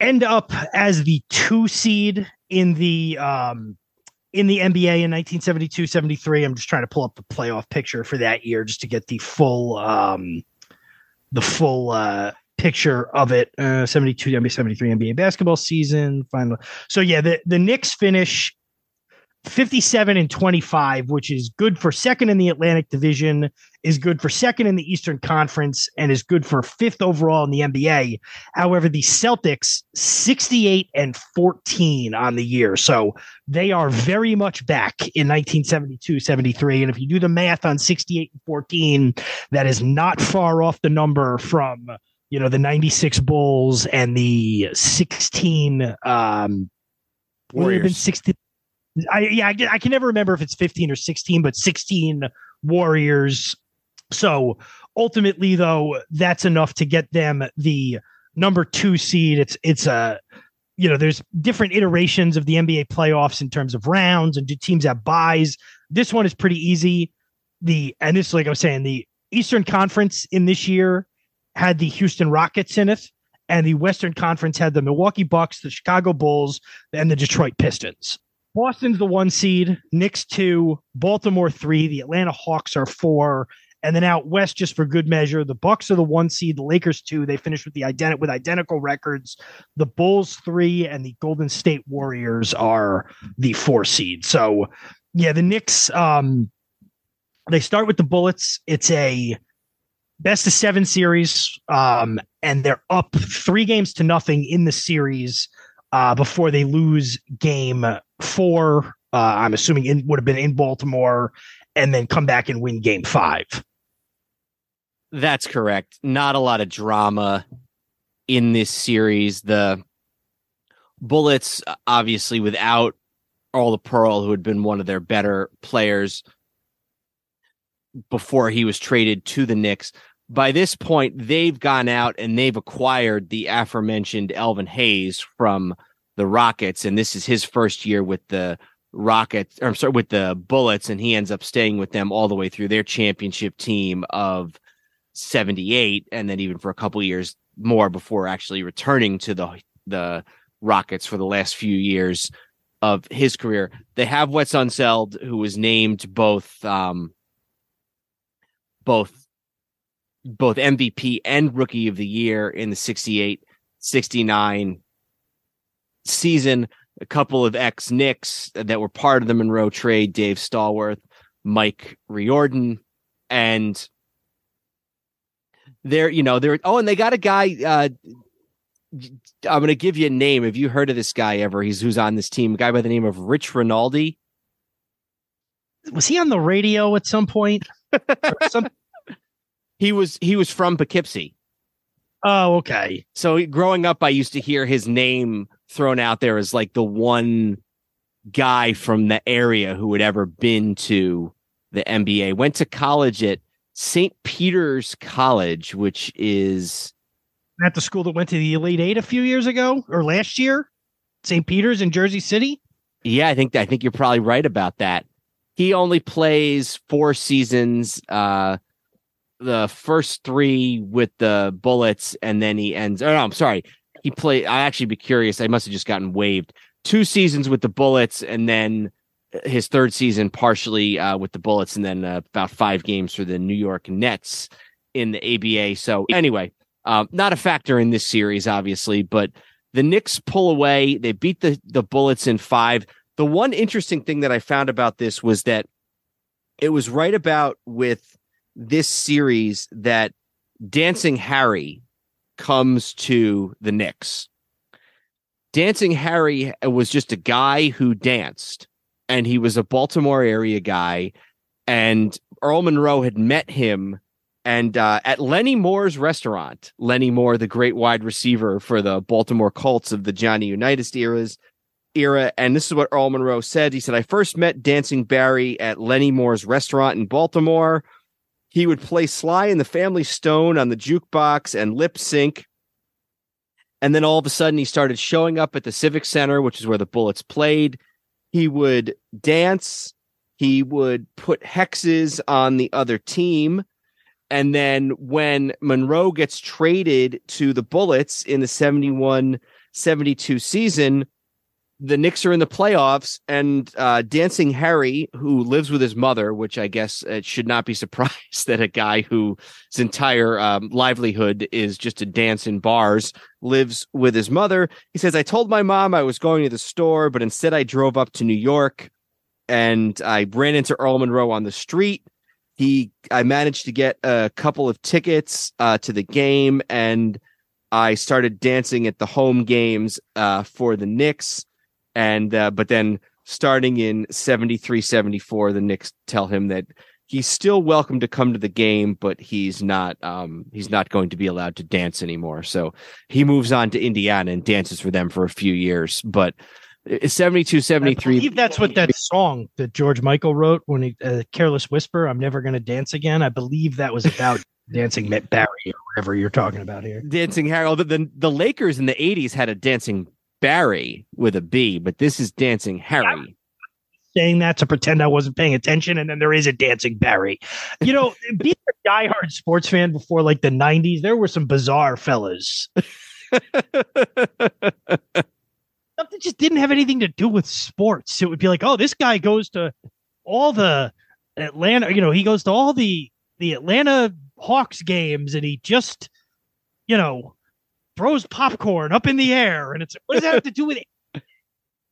end up as the two seed in the um, in the NBA in 1972-73. I'm just trying to pull up the playoff picture for that year just to get the full um, the full uh, picture of it. Uh, 72 NBA 73 NBA basketball season final. So yeah, the the Knicks finish 57 and 25, which is good for second in the Atlantic Division, is good for second in the Eastern Conference, and is good for fifth overall in the NBA. However, the Celtics 68 and 14 on the year. So they are very much back in 1972 73. And if you do the math on 68 and 14, that is not far off the number from you know the 96 Bulls and the 16 um Warriors. 16 I yeah, I, I, can never remember if it's 15 or 16, but 16 Warriors. So ultimately, though, that's enough to get them the number two seed. It's it's a you know, there's different iterations of the NBA playoffs in terms of rounds and do teams have buys. This one is pretty easy. The and this, like I was saying, the Eastern Conference in this year had the Houston Rockets in it, and the Western Conference had the Milwaukee Bucks, the Chicago Bulls, and the Detroit Pistons. Boston's the one seed, Knicks two, Baltimore three, the Atlanta Hawks are four, and then out west, just for good measure, the Bucks are the one seed, the Lakers two. They finished with the ident- with identical records. The Bulls three and the Golden State Warriors are the four seed. So, yeah, the Knicks. Um, they start with the Bullets. It's a best of seven series, um, and they're up three games to nothing in the series uh, before they lose game four. Uh, I'm assuming it would have been in Baltimore, and then come back and win game five. That's correct. Not a lot of drama in this series. The Bullets, obviously, without Earl the Pearl, who had been one of their better players before he was traded to the Knicks. By this point, they've gone out and they've acquired the aforementioned Elvin Hayes from the Rockets, and this is his first year with the Rockets. Or I'm sorry, with the Bullets, and he ends up staying with them all the way through their championship team of '78, and then even for a couple years more before actually returning to the the Rockets for the last few years of his career. They have Wes Unseld, who was named both um, both both MVP and Rookie of the Year in the 68 69 season. A couple of ex Knicks that were part of the Monroe trade, Dave Stallworth, Mike Riordan, and they're, you know, they're, oh, and they got a guy, uh, I'm going to give you a name. Have you heard of this guy ever? He's who's on this team, a guy by the name of Rich Rinaldi. Was he on the radio at some point? some... he was he was from Poughkeepsie. Oh, okay. So growing up, I used to hear his name thrown out there as like the one guy from the area who had ever been to the NBA. Went to college at St. Peter's College, which is at the school that went to the Elite Eight a few years ago or last year. St. Peter's in Jersey City. Yeah, I think I think you're probably right about that. He only plays four seasons. Uh, the first three with the Bullets, and then he ends. Oh no, I'm sorry. He played. I actually be curious. I must have just gotten waived. Two seasons with the Bullets, and then his third season partially uh, with the Bullets, and then uh, about five games for the New York Nets in the ABA. So anyway, um, not a factor in this series, obviously, but the Knicks pull away. They beat the the Bullets in five. The one interesting thing that I found about this was that it was right about with this series that Dancing Harry comes to the Knicks. Dancing Harry was just a guy who danced, and he was a Baltimore area guy. And Earl Monroe had met him And uh, at Lenny Moore's restaurant, Lenny Moore, the great wide receiver for the Baltimore Colts of the Johnny Unitas eras, era. And this is what Earl Monroe said. He said, I first met Dancing Barry at Lenny Moore's restaurant in Baltimore. He would play Sly and the Family Stone on the jukebox and lip sync. And then all of a sudden, he started showing up at the Civic Center, which is where the Bullets played. He would dance. He would put hexes on the other team. And then when Monroe gets traded to the Bullets in the 71 72 season, the Knicks are in the playoffs, and uh, Dancing Harry, who lives with his mother, which I guess it should not be surprised that a guy whose entire um, livelihood is just to dance in bars, lives with his mother. He says, I told my mom I was going to the store, but instead I drove up to New York and I ran into Earl Monroe on the street. He, I managed to get a couple of tickets uh, to the game, and I started dancing at the home games uh, for the Knicks and uh, but then starting in 73 74 the Knicks tell him that he's still welcome to come to the game but he's not um he's not going to be allowed to dance anymore. So he moves on to Indiana and dances for them for a few years. But 72 73 I believe that's what that song that George Michael wrote when he uh, Careless Whisper I'm never going to dance again. I believe that was about dancing Barry or whatever you're talking about here. Dancing Harold the, the Lakers in the 80s had a dancing Barry with a B, but this is Dancing Harry. Saying that to pretend I wasn't paying attention, and then there is a Dancing Barry. You know, being a diehard sports fan before like the '90s, there were some bizarre fellas. Stuff that just didn't have anything to do with sports. It would be like, oh, this guy goes to all the Atlanta, you know, he goes to all the the Atlanta Hawks games, and he just, you know, throws popcorn up in the air, and it's what does that have to do with it?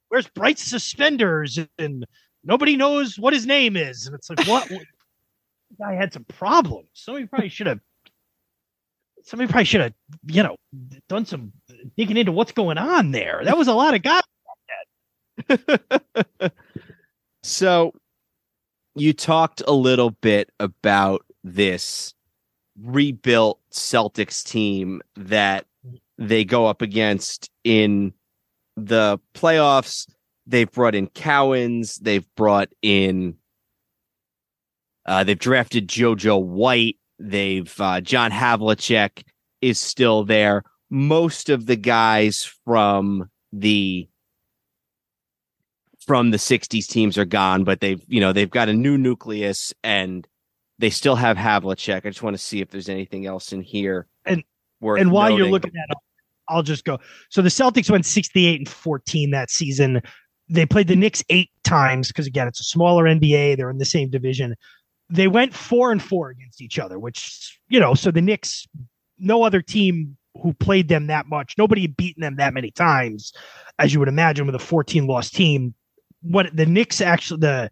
Where's Bright's suspenders? And nobody knows what his name is, and it's like what? what guy had some problems. Somebody probably should have. Somebody probably should have, you know, done some digging into what's going on there. That was a lot of guys. so, you talked a little bit about this rebuilt Celtics team that they go up against in the playoffs. They've brought in Cowens. They've brought in. Uh, they've drafted JoJo White. They've uh, John Havlicek is still there. Most of the guys from the from the 60s teams are gone, but they've you know they've got a new nucleus and they still have Havlicek. I just want to see if there's anything else in here. And and while noting. you're looking at I'll just go. So the Celtics went 68 and 14 that season. They played the Knicks eight times because again, it's a smaller NBA. They're in the same division. They went four and four against each other, which you know, so the Knicks, no other team who played them that much, nobody had beaten them that many times, as you would imagine with a 14 loss team. What the Knicks actually the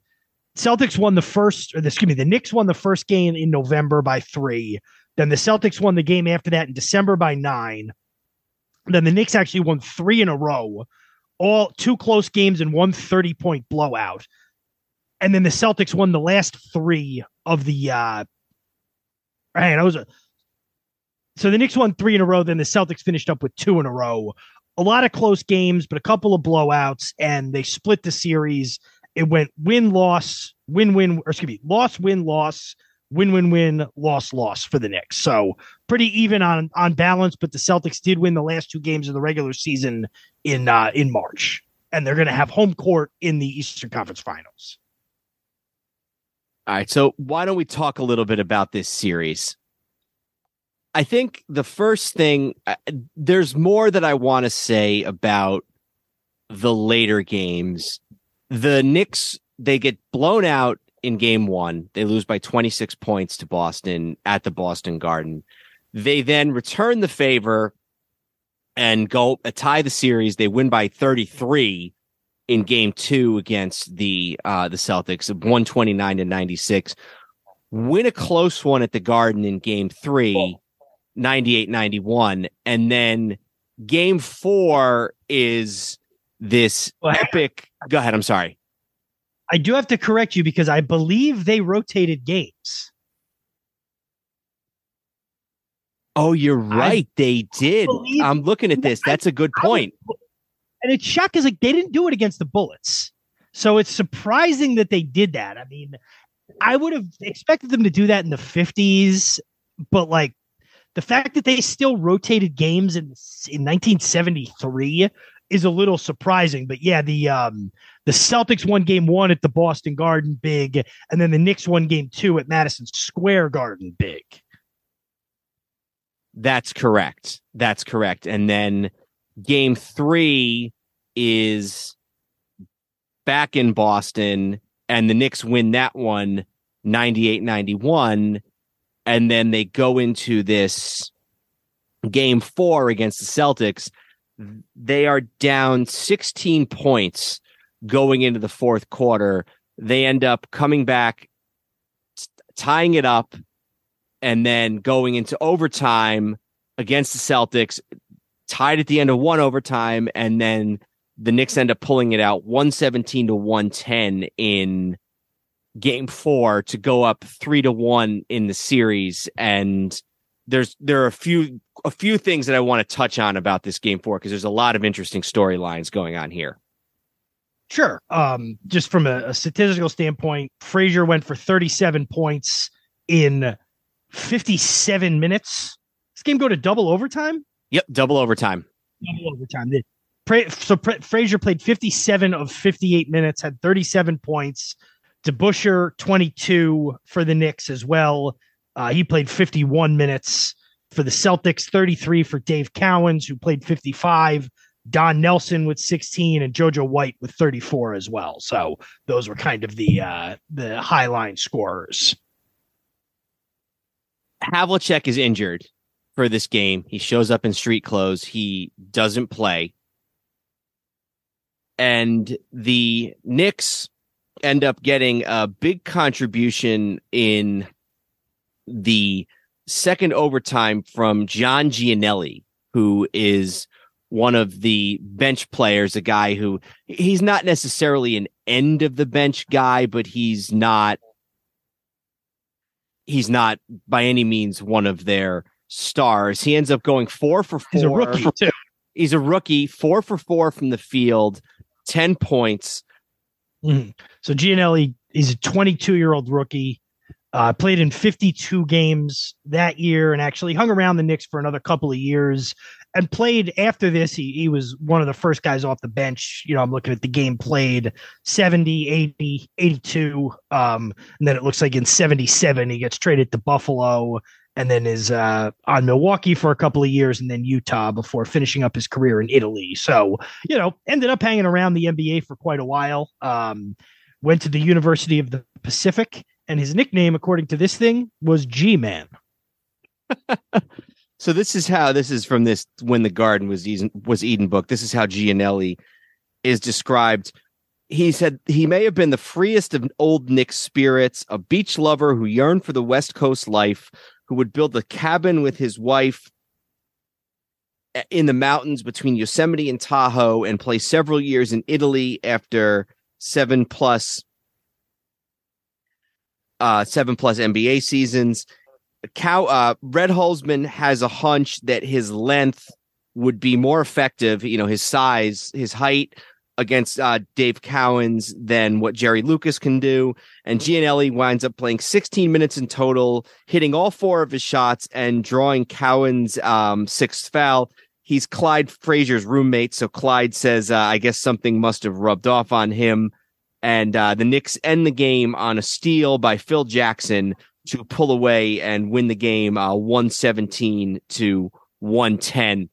Celtics won the first, or the, excuse me, the Knicks won the first game in November by three. Then the Celtics won the game after that in December by nine. Then the Knicks actually won three in a row, all two close games and one 30 point blowout. And then the Celtics won the last three of the uh right, I was a, so the Knicks won three in a row, then the Celtics finished up with two in a row. A lot of close games, but a couple of blowouts, and they split the series. It went win loss, win win, or excuse me, loss win loss, win win win loss loss for the Knicks. So pretty even on on balance. But the Celtics did win the last two games of the regular season in uh, in March, and they're going to have home court in the Eastern Conference Finals. All right, so why don't we talk a little bit about this series? I think the first thing uh, there's more that I want to say about the later games. The Knicks they get blown out in game one. They lose by 26 points to Boston at the Boston Garden. They then return the favor and go uh, tie the series. They win by 33 in game two against the uh, the Celtics, 129 to 96. Win a close one at the Garden in game three, 98 91. And then game four is this epic. Go ahead. I'm sorry. I do have to correct you because I believe they rotated games. Oh, you're right. I they did. I'm looking at this. That's a good point. and it's shocking because like they didn't do it against the Bullets. So it's surprising that they did that. I mean, I would have expected them to do that in the 50s, but like the fact that they still rotated games in in 1973 is a little surprising. But yeah, the um the Celtics won game one at the Boston Garden big, and then the Knicks won game two at Madison Square Garden big. That's correct. That's correct. And then game three is back in Boston, and the Knicks win that one 98 91. And then they go into this game four against the Celtics. They are down 16 points going into the fourth quarter. They end up coming back, tying it up, and then going into overtime against the Celtics, tied at the end of one overtime, and then the Knicks end up pulling it out 117 to 110 in game four to go up three to one in the series. And there's there are a few a few things that I want to touch on about this game four because there's a lot of interesting storylines going on here. Sure. Um, just from a, a statistical standpoint, Frazier went for 37 points in 57 minutes. This game go to double overtime? Yep, double overtime. Double overtime. So Frazier played 57 of 58 minutes, had 37 points. DeBusschere 22 for the Knicks as well. Uh, he played 51 minutes for the Celtics, 33 for Dave Cowens, who played 55. Don Nelson with 16 and JoJo White with 34 as well. So those were kind of the uh, the high line scorers. Havlicek is injured for this game. He shows up in street clothes. He doesn't play. And the Knicks end up getting a big contribution in the second overtime from John Gianelli, who is one of the bench players, a guy who he's not necessarily an end of the bench guy, but he's not he's not by any means one of their stars. He ends up going four for four. He's a rookie too. He's a rookie, four for four from the field, 10 points. Mm-hmm. So Gianelli is a 22 year old rookie. Uh, played in 52 games that year and actually hung around the Knicks for another couple of years and played after this. He, he was one of the first guys off the bench. You know, I'm looking at the game played 70, 80, 82. Um, and then it looks like in 77, he gets traded to Buffalo and then is uh, on Milwaukee for a couple of years and then Utah before finishing up his career in Italy. So, you know, ended up hanging around the NBA for quite a while. Um, went to the University of the Pacific, and his nickname, according to this thing, was G Man. so this is how this is from this when the garden was Eden, was Eden book. This is how Gianelli is described. He said he may have been the freest of old Knicks spirits, a beach lover who yearned for the West Coast life, who would build a cabin with his wife eh, in the mountains between Yosemite and Tahoe and play several years in Italy after seven plus uh seven plus NBA seasons. Cow uh Red Holzman has a hunch that his length would be more effective, you know, his size, his height against uh, Dave Cowens than what Jerry Lucas can do. And Gianelli winds up playing 16 minutes in total, hitting all four of his shots and drawing Cowens' um, sixth foul. He's Clyde Frazier's roommate. So Clyde says, uh, I guess something must have rubbed off on him. And uh, the Knicks end the game on a steal by Phil Jackson to pull away and win the game uh, 117 to 110.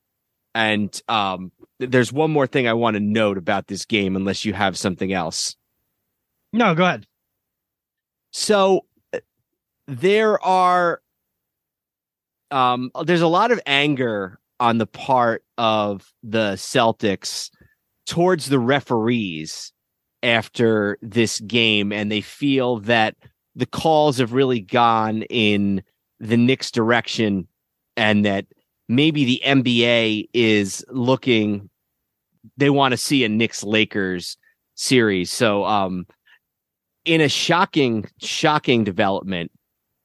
And um, there's one more thing I want to note about this game, unless you have something else. No, go ahead. So there are um there's a lot of anger on the part of the Celtics towards the referees after this game and they feel that the calls have really gone in the Knicks direction and that maybe the NBA is looking they want to see a Knicks Lakers series. So um in a shocking shocking development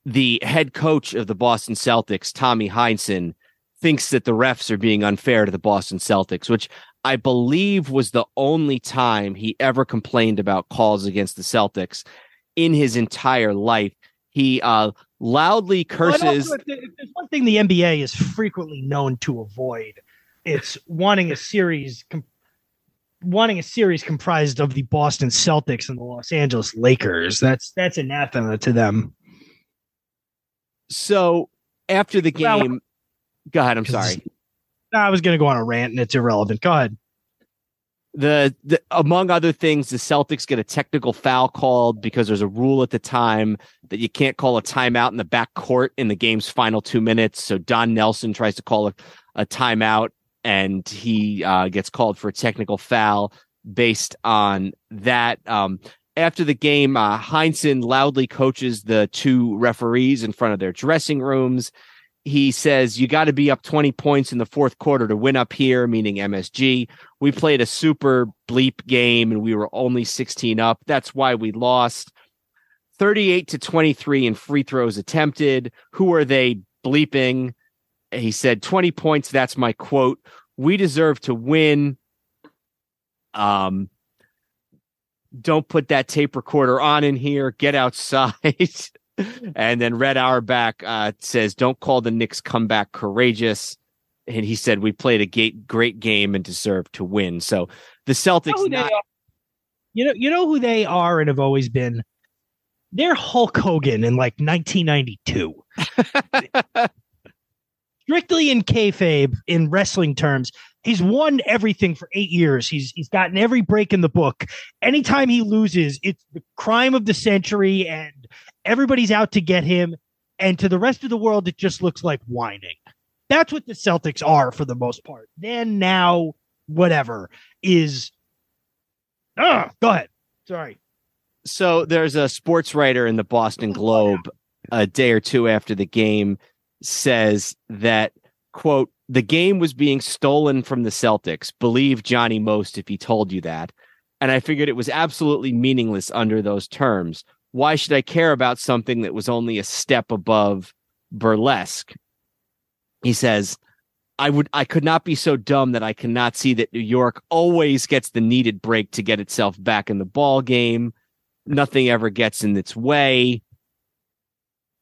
the head coach of the Boston Celtics, Tommy Heinsohn, thinks that the refs are being unfair to the Boston Celtics, which I believe was the only time he ever complained about calls against the Celtics in his entire life. He uh, loudly curses. Well, there's one thing the NBA is frequently known to avoid. It's wanting a series, com- wanting a series comprised of the Boston Celtics and the Los Angeles Lakers. That's that's anathema to them. So after the game, go ahead. I'm sorry. I was going to go on a rant, and it's irrelevant. Go ahead. The, the among other things, the Celtics get a technical foul called because there's a rule at the time that you can't call a timeout in the back court in the game's final two minutes. So Don Nelson tries to call a, a timeout, and he uh, gets called for a technical foul based on that. Um, after the game, uh, Heinsohn loudly coaches the two referees in front of their dressing rooms he says you got to be up 20 points in the fourth quarter to win up here, meaning MSG. We played a super bleep game and we were only 16 up. That's why we lost. 38 to 23 in free throws attempted. Who are they bleeping? He said 20 points. That's my quote. We deserve to win. Um, don't put that tape recorder on in here. Get outside. and then Red Auerbach uh, says, "Don't call the Knicks comeback courageous." And he said, "We played a great, great game and deserved to win." So the Celtics, you know, not- you know, you know who they are and have always been. They're Hulk Hogan in like 1992. Strictly in kayfabe, in wrestling terms, he's won everything for eight years. He's he's gotten every break in the book. Anytime he loses, it's the crime of the century, and everybody's out to get him. And to the rest of the world, it just looks like whining. That's what the Celtics are for the most part. Then now, whatever is. Uh, go ahead. Sorry. So there's a sports writer in the Boston Globe a day or two after the game says that quote the game was being stolen from the Celtics. Believe Johnny Most if he told you that. And I figured it was absolutely meaningless under those terms why should I care about something that was only a step above burlesque? He says, I would I could not be so dumb that I cannot see that New York always gets the needed break to get itself back in the ball game. Nothing ever gets in its way.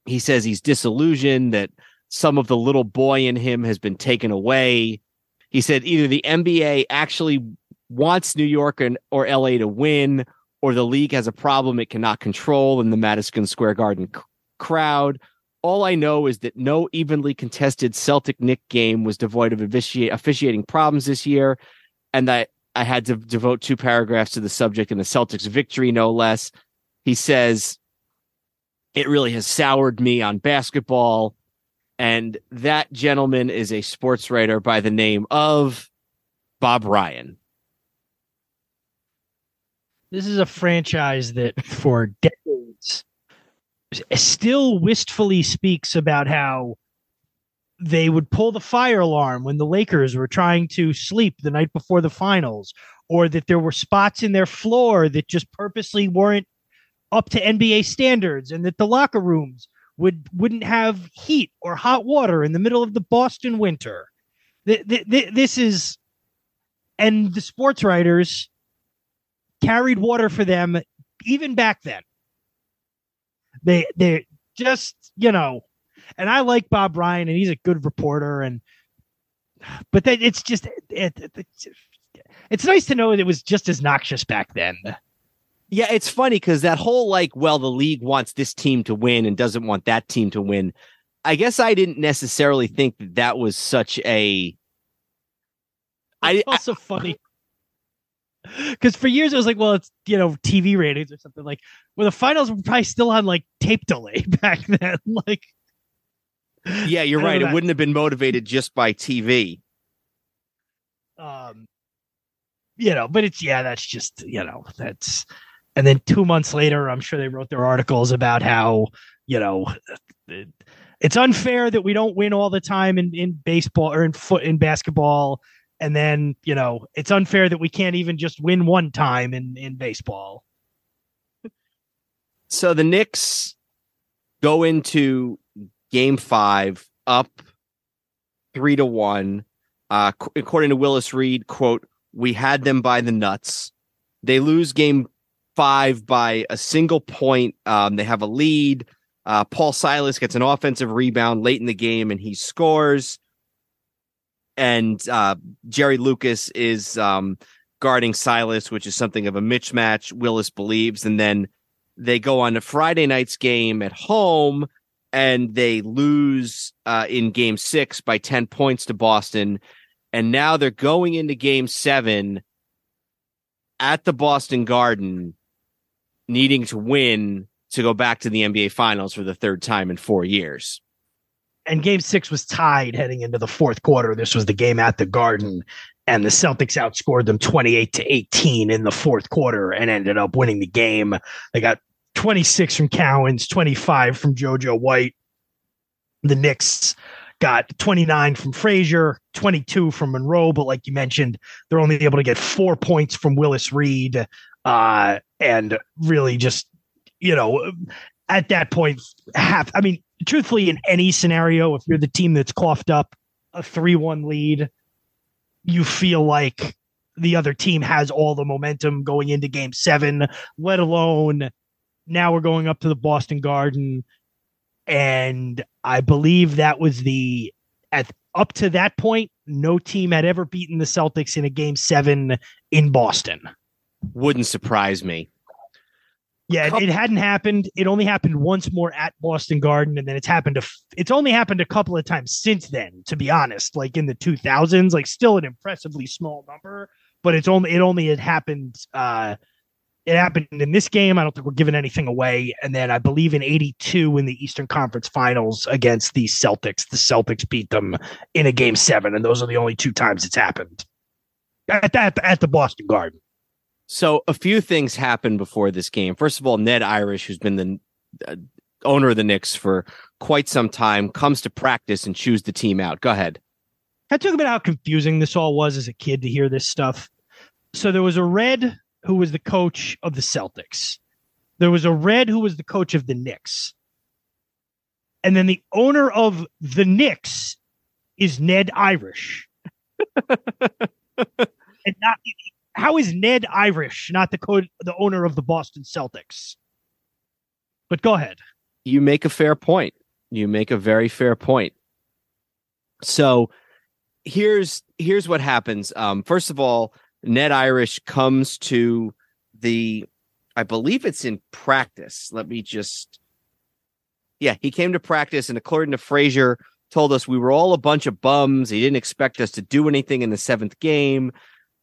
He says he's disillusioned that some of the little boy in him has been taken away. He said either the NBA actually wants New York and, or LA to win or the league has a problem it cannot control in the Madison Square Garden c- crowd. All I know is that no evenly contested Celtic Knick game was devoid of officiating problems this year, and that I had to devote two paragraphs to the subject and the Celtics' victory, no less. He says, It really has soured me on basketball. And that gentleman is a sports writer by the name of Bob Ryan. This is a franchise that for decades still wistfully speaks about how they would pull the fire alarm when the Lakers were trying to sleep the night before the finals, or that there were spots in their floor that just purposely weren't up to NBA standards, and that the locker rooms would wouldn't have heat or hot water in the middle of the Boston winter. This is, and the sports writers carried water for them even back then. They they just, you know, and I like Bob Ryan and he's a good reporter and but that it's just it, it, it's nice to know that it was just as noxious back then. Yeah, it's funny because that whole like, well, the league wants this team to win and doesn't want that team to win. I guess I didn't necessarily think that that was such a. It's I also I, funny because for years it was like, well, it's you know TV ratings or something like. Well, the finals were probably still on like tape delay back then. like, yeah, you're right. It wouldn't have been motivated just by TV. Um, you know, but it's yeah, that's just you know that's, and then two months later, I'm sure they wrote their articles about how you know. it's unfair that we don't win all the time in, in baseball or in foot in basketball and then you know it's unfair that we can't even just win one time in in baseball so the Knicks go into game five up three to one. Uh, according to Willis Reed, quote, we had them by the nuts. They lose game five by a single point. Um, they have a lead. Uh, Paul Silas gets an offensive rebound late in the game and he scores. And uh, Jerry Lucas is um, guarding Silas, which is something of a mismatch, Willis believes. And then they go on to Friday night's game at home and they lose uh, in game six by 10 points to Boston. And now they're going into game seven at the Boston Garden, needing to win to go back to the NBA Finals for the third time in four years. And game six was tied heading into the fourth quarter. This was the game at the Garden, and the Celtics outscored them 28 to 18 in the fourth quarter and ended up winning the game. They got 26 from Cowens, 25 from JoJo White. The Knicks got 29 from Frazier, 22 from Monroe, but like you mentioned, they're only able to get four points from Willis Reed. Uh, and really just, you know, at that point, half, I mean, truthfully, in any scenario, if you're the team that's coughed up a 3 1 lead, you feel like the other team has all the momentum going into game seven, let alone now we're going up to the Boston Garden. And I believe that was the at up to that point, no team had ever beaten the Celtics in a game seven in Boston. Wouldn't surprise me. Yeah, it, it hadn't happened. It only happened once more at Boston Garden, and then it's happened to. It's only happened a couple of times since then. To be honest, like in the 2000s, like still an impressively small number, but it's only it only had happened uh it happened in this game. I don't think we're giving anything away. And then I believe in 82 in the Eastern Conference Finals against the Celtics, the Celtics beat them in a game seven. And those are the only two times it's happened at, at, at the Boston Garden. So a few things happened before this game. First of all, Ned Irish, who's been the uh, owner of the Knicks for quite some time, comes to practice and chews the team out. Go ahead. I talk about how confusing this all was as a kid to hear this stuff. So there was a red who was the coach of the Celtics. There was a Red who was the coach of the Knicks. And then the owner of the Knicks is Ned Irish. and not how is Ned Irish not the co- the owner of the Boston Celtics? But go ahead. You make a fair point. You make a very fair point. So here's here's what happens. Um, first of all, Ned Irish comes to the, I believe it's in practice. Let me just, yeah, he came to practice, and according to Frazier, told us we were all a bunch of bums. He didn't expect us to do anything in the seventh game.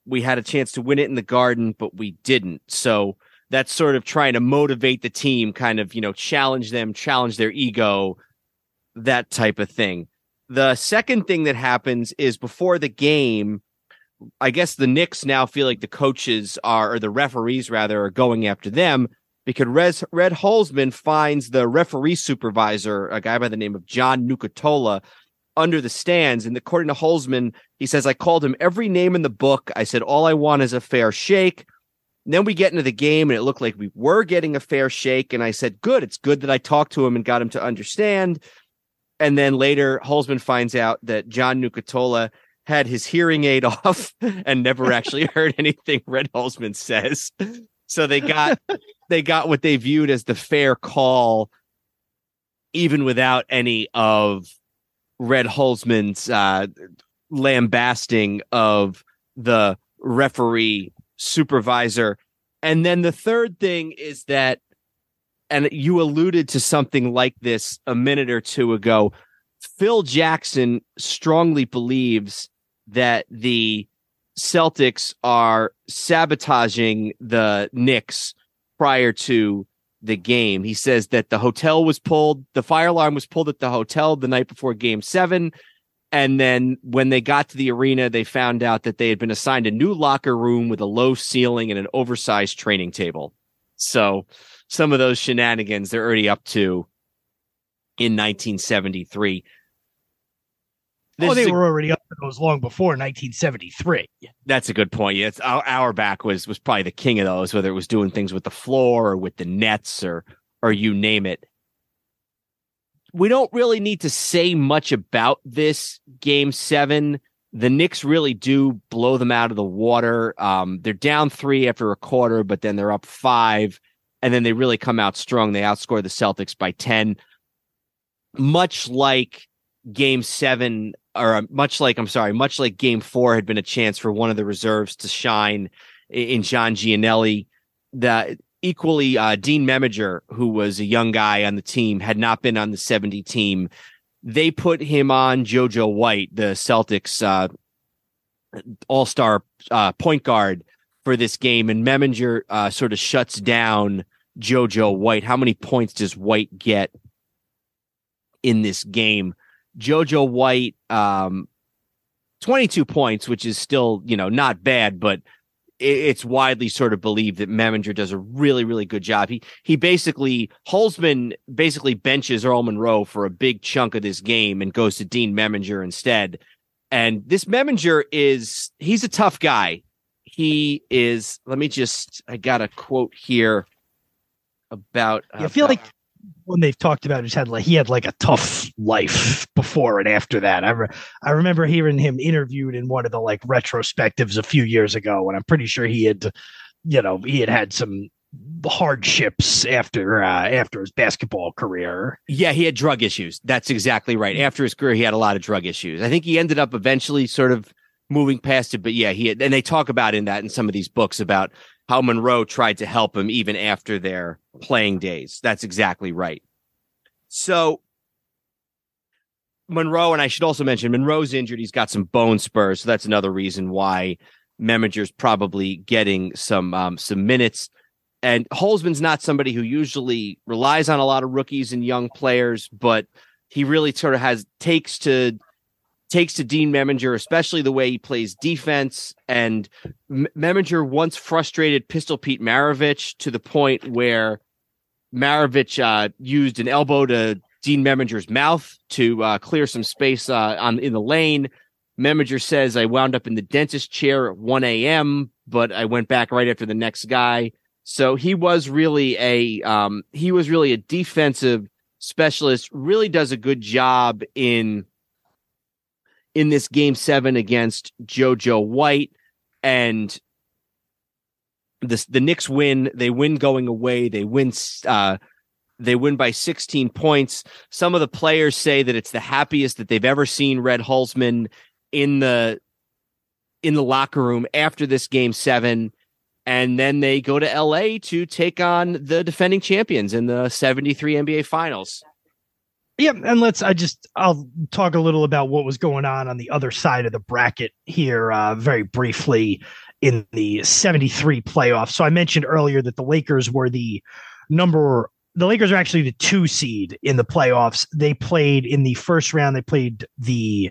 We had a chance to win it in the garden, but we didn't. So that's sort of trying to motivate the team, kind of, you know, challenge them, challenge their ego, that type of thing. The second thing that happens is before the game, I guess the Knicks now feel like the coaches are, or the referees rather, are going after them because Red, Red Holzman finds the referee supervisor, a guy by the name of John Nucatola, under the stands. And according to Holzman, he says, I called him every name in the book. I said, all I want is a fair shake. And then we get into the game and it looked like we were getting a fair shake. And I said, good. It's good that I talked to him and got him to understand. And then later, Holzman finds out that John Nucatola had his hearing aid off and never actually heard anything Red Holzman says. So they got they got what they viewed as the fair call, even without any of Red Holzman's uh, lambasting of the referee supervisor. And then the third thing is that, and you alluded to something like this a minute or two ago. Phil Jackson strongly believes that the Celtics are sabotaging the Knicks prior to the game. He says that the hotel was pulled, the fire alarm was pulled at the hotel the night before game seven. And then when they got to the arena, they found out that they had been assigned a new locker room with a low ceiling and an oversized training table. So some of those shenanigans they're already up to in 1973. This oh, they were already up to those long before 1973. That's a good point. Yes, our Auerbach was was probably the king of those, whether it was doing things with the floor or with the nets or or you name it. we don't really need to say much about this game seven. The Knicks really do blow them out of the water. Um, they're down three after a quarter, but then they're up five, and then they really come out strong. They outscore the Celtics by 10. Much like game seven, or uh, much like, I'm sorry, much like game four had been a chance for one of the reserves to shine in John Gianelli. That equally uh, Dean Meminger, who was a young guy on the team, had not been on the 70 team. They put him on JoJo White, the Celtics uh, all star uh, point guard for this game. And Meminger uh, sort of shuts down JoJo White. How many points does White get in this game? JoJo White, um, 22 points, which is still, you know, not bad, but it's widely sort of believed that Meminger does a really, really good job. He he basically Holzman basically benches Earl Monroe for a big chunk of this game and goes to Dean Meminger instead. And this Meminger is he's a tough guy. He is. Let me just. I got a quote here about. Uh, I feel like when they've talked about just had like he had like a tough life before and after that. I re- I remember hearing him interviewed in one of the like retrospectives a few years ago, and I'm pretty sure he had, you know, he had had some hardships after uh, after his basketball career. Yeah, he had drug issues. That's exactly right. After his career, he had a lot of drug issues. I think he ended up eventually sort of moving past it, but yeah, he had, and they talk about in that in some of these books about how Monroe tried to help him even after their playing days. That's exactly right. So Monroe, and I should also mention Monroe's injured. He's got some bone spurs, so that's another reason why Meminger's probably getting some um, some minutes. And Holzman's not somebody who usually relies on a lot of rookies and young players, but he really sort of has takes to takes to Dean Meminger, especially the way he plays defense. And Meminger once frustrated Pistol Pete Maravich to the point where Maravich uh, used an elbow to Dean Meminger's mouth to uh, clear some space uh, on in the lane. Meminger says, I wound up in the dentist chair at 1 a.m., but I went back right after the next guy. So he was really a um, he was really a defensive specialist. Really does a good job in in this game seven against JoJo White. And the, the Knicks win. They win going away. They win, uh, they win by 16 points. Some of the players say that it's the happiest that they've ever seen Red Holzman in the in the locker room after this game seven. And then they go to LA to take on the defending champions in the 73 NBA finals. Yeah, and let's I just I'll talk a little about what was going on on the other side of the bracket here uh, very briefly in the 73 playoffs. So I mentioned earlier that the Lakers were the number the Lakers are actually the 2 seed in the playoffs. They played in the first round they played the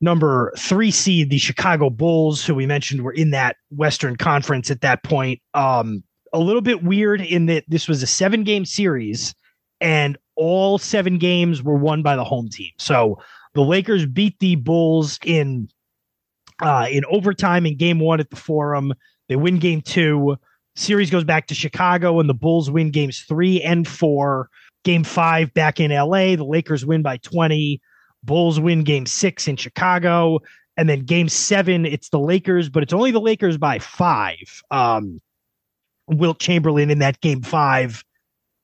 number 3 seed the Chicago Bulls who we mentioned were in that Western Conference at that point. Um a little bit weird in that this was a 7 game series and all seven games were won by the home team. So the Lakers beat the Bulls in uh, in overtime in game one at the Forum. They win game two. Series goes back to Chicago, and the Bulls win games three and four. Game five back in LA. The Lakers win by 20. Bulls win game six in Chicago. And then game seven, it's the Lakers, but it's only the Lakers by five. Um, Wilt Chamberlain in that game five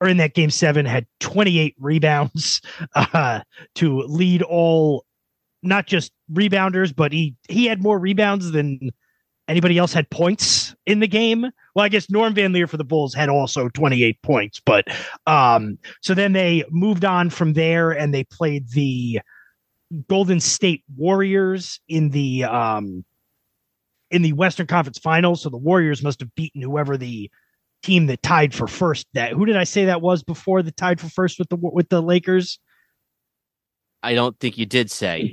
or in that game seven had 28 rebounds uh, to lead all not just rebounders but he he had more rebounds than anybody else had points in the game. Well i guess norm van lier for the bulls had also 28 points but um so then they moved on from there and they played the golden state warriors in the um in the western conference finals. So the warriors must have beaten whoever the team that tied for first. That who did I say that was before the tied for first with the with the Lakers? I don't think you did say.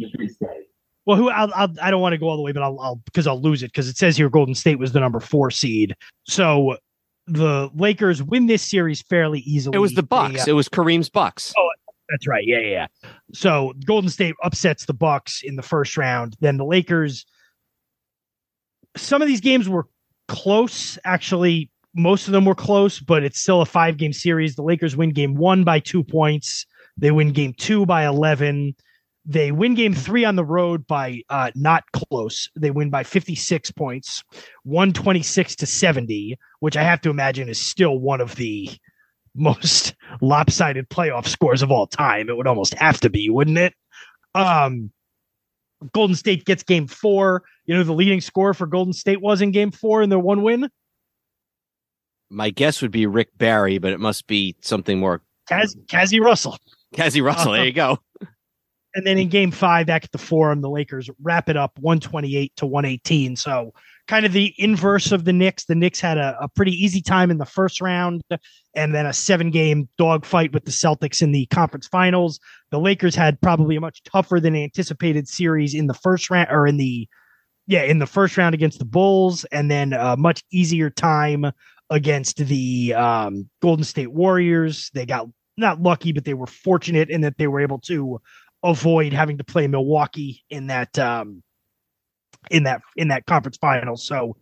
Well, who I'll, I'll, I do not want to go all the way, but I'll, I'll because I'll lose it because it says here Golden State was the number four seed. So the Lakers win this series fairly easily. It was the Bucks. They, uh, it was Kareem's Bucks. Oh, that's right. Yeah, yeah. So Golden State upsets the Bucks in the first round. Then the Lakers. Some of these games were close. Actually, most of them were close, but it's still a five game series. The Lakers win game one by two points. They win game two by 11. They win game three on the road by uh, not close. They win by 56 points, 126 to 70, which I have to imagine is still one of the most lopsided playoff scores of all time. It would almost have to be, wouldn't it? Um, Golden State gets game four. You know, the leading score for Golden State was in game four in their one win. My guess would be Rick Barry, but it must be something more. Kaz, Cazzie Russell. Cazzie Russell. There you go. And then in game five, back at the Forum, the Lakers wrap it up 128 to 118. So kind of the inverse of the Knicks. The Knicks had a, a pretty easy time in the first round and then a seven game dogfight with the Celtics in the conference finals. The Lakers had probably a much tougher than anticipated series in the first round or in the yeah, in the first round against the Bulls, and then a much easier time against the um, Golden State Warriors. They got not lucky, but they were fortunate in that they were able to avoid having to play Milwaukee in that um, in that in that conference final. So,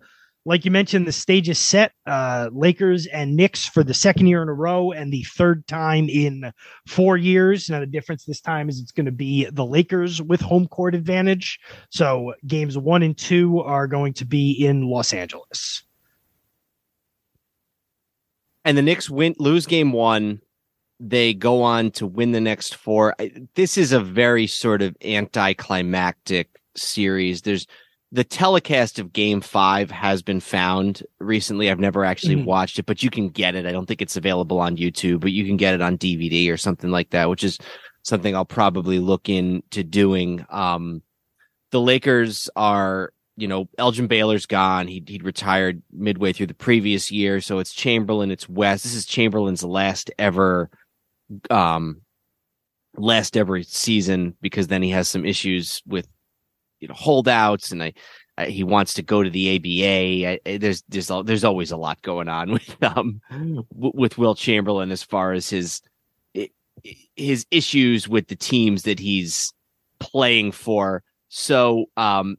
like you mentioned, the stage is set. Uh, Lakers and Knicks for the second year in a row, and the third time in four years. Now, the difference this time is it's going to be the Lakers with home court advantage. So, games one and two are going to be in Los Angeles. And the Knicks win lose game one. They go on to win the next four. This is a very sort of anticlimactic series. There's the telecast of game five has been found recently. I've never actually mm-hmm. watched it, but you can get it. I don't think it's available on YouTube, but you can get it on DVD or something like that, which is something I'll probably look into doing. Um, the Lakers are, you know, Elgin Baylor's gone. He he'd retired midway through the previous year, so it's Chamberlain, it's West. This is Chamberlain's last ever, um, last ever season because then he has some issues with you know holdouts and I, he wants to go to the ABA. There's there's there's always a lot going on with um with Wilt Chamberlain as far as his his issues with the teams that he's playing for. So um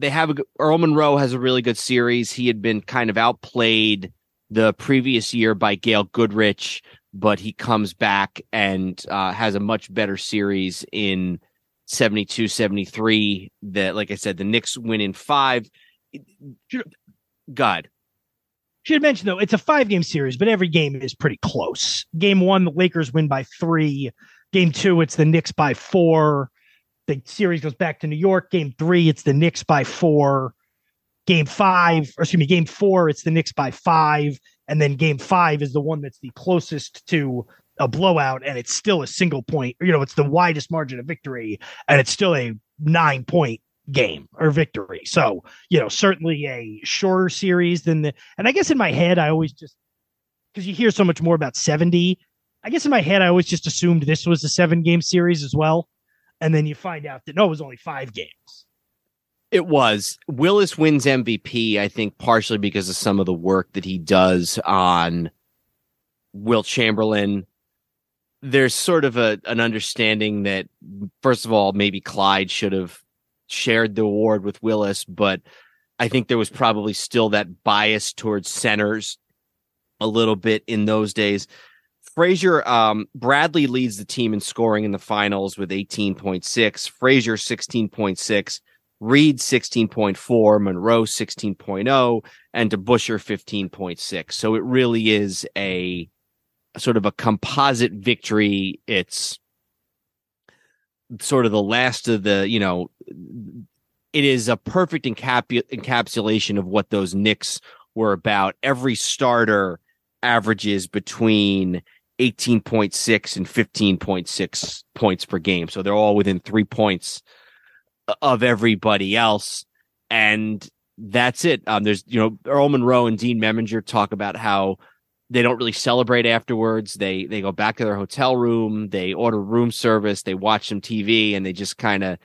they have a Earl Monroe has a really good series. He had been kind of outplayed the previous year by Gail Goodrich, but he comes back and uh, has a much better series in 72 73 that like i said the knicks win in five. God should mention though it's a five game series but every game is pretty close. Game one the lakers win by three. Game two it's the knicks by four the series goes back to new york game three it's the knicks by four game five or excuse me game four it's the knicks by five and then game five is the one that's the closest to a blowout and it's still a single point, you know, it's the widest margin of victory and it's still a nine point game or victory. So, you know, certainly a shorter series than the, and I guess in my head, I always just, because you hear so much more about 70, I guess in my head, I always just assumed this was a seven game series as well. And then you find out that no, it was only five games. It was. Willis wins MVP, I think, partially because of some of the work that he does on Wilt Chamberlain there's sort of a an understanding that first of all maybe Clyde should have shared the award with Willis, but I think there was probably still that bias towards centers a little bit in those days. Frazier, um, Bradley leads the team in scoring in the finals with 18.6, Frazier 16.6, Reed 16.4, Monroe 16.0, and DeBusschere 15.6. So it really is a sort of a composite victory. It's sort of the last of the, you know, it is a perfect encap- encapsulation of what those Knicks were about. Every starter averages between 18.6 and 15.6 points per game. So they're all within three points of everybody else. And that's it. Um, there's, you know, Earl Monroe and Dean Meminger talk about how they don't really celebrate afterwards. They they go back to their hotel room, they order room service, they watch some TV, and they just kind of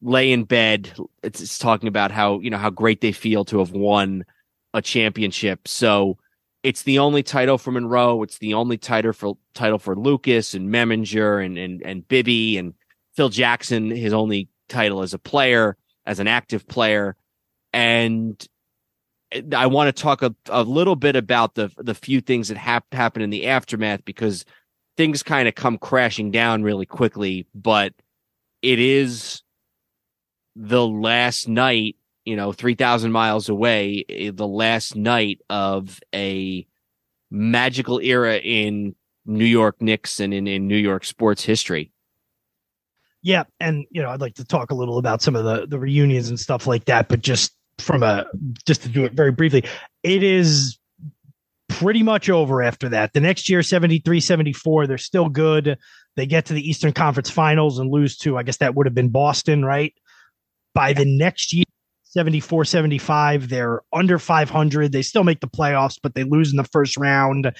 lay in bed. It's, it's, talking about how you know how great they feel to have won a championship. So it's the only title for Monroe. It's the only title for title for Lucas and Meminger and and and Bibby and Phil Jackson. His only title as a player, as an active player, and I want to talk a, a little bit about the the few things that have happened in the aftermath because things kind of come crashing down really quickly, but it is the last night, you know, 3,000 miles away, eh, the last night of a magical era in New York Knicks and in, in New York sports history. Yeah, and you know, I'd like to talk a little about some of the the reunions and stuff like that, but just from a just to do it very briefly, it is pretty much over after that. The next year 73-74, they're still good. They get to the Eastern Conference Finals and lose to I guess that would have been Boston, right? By the next year 74 75 they're under 500 they still make the playoffs but they lose in the first round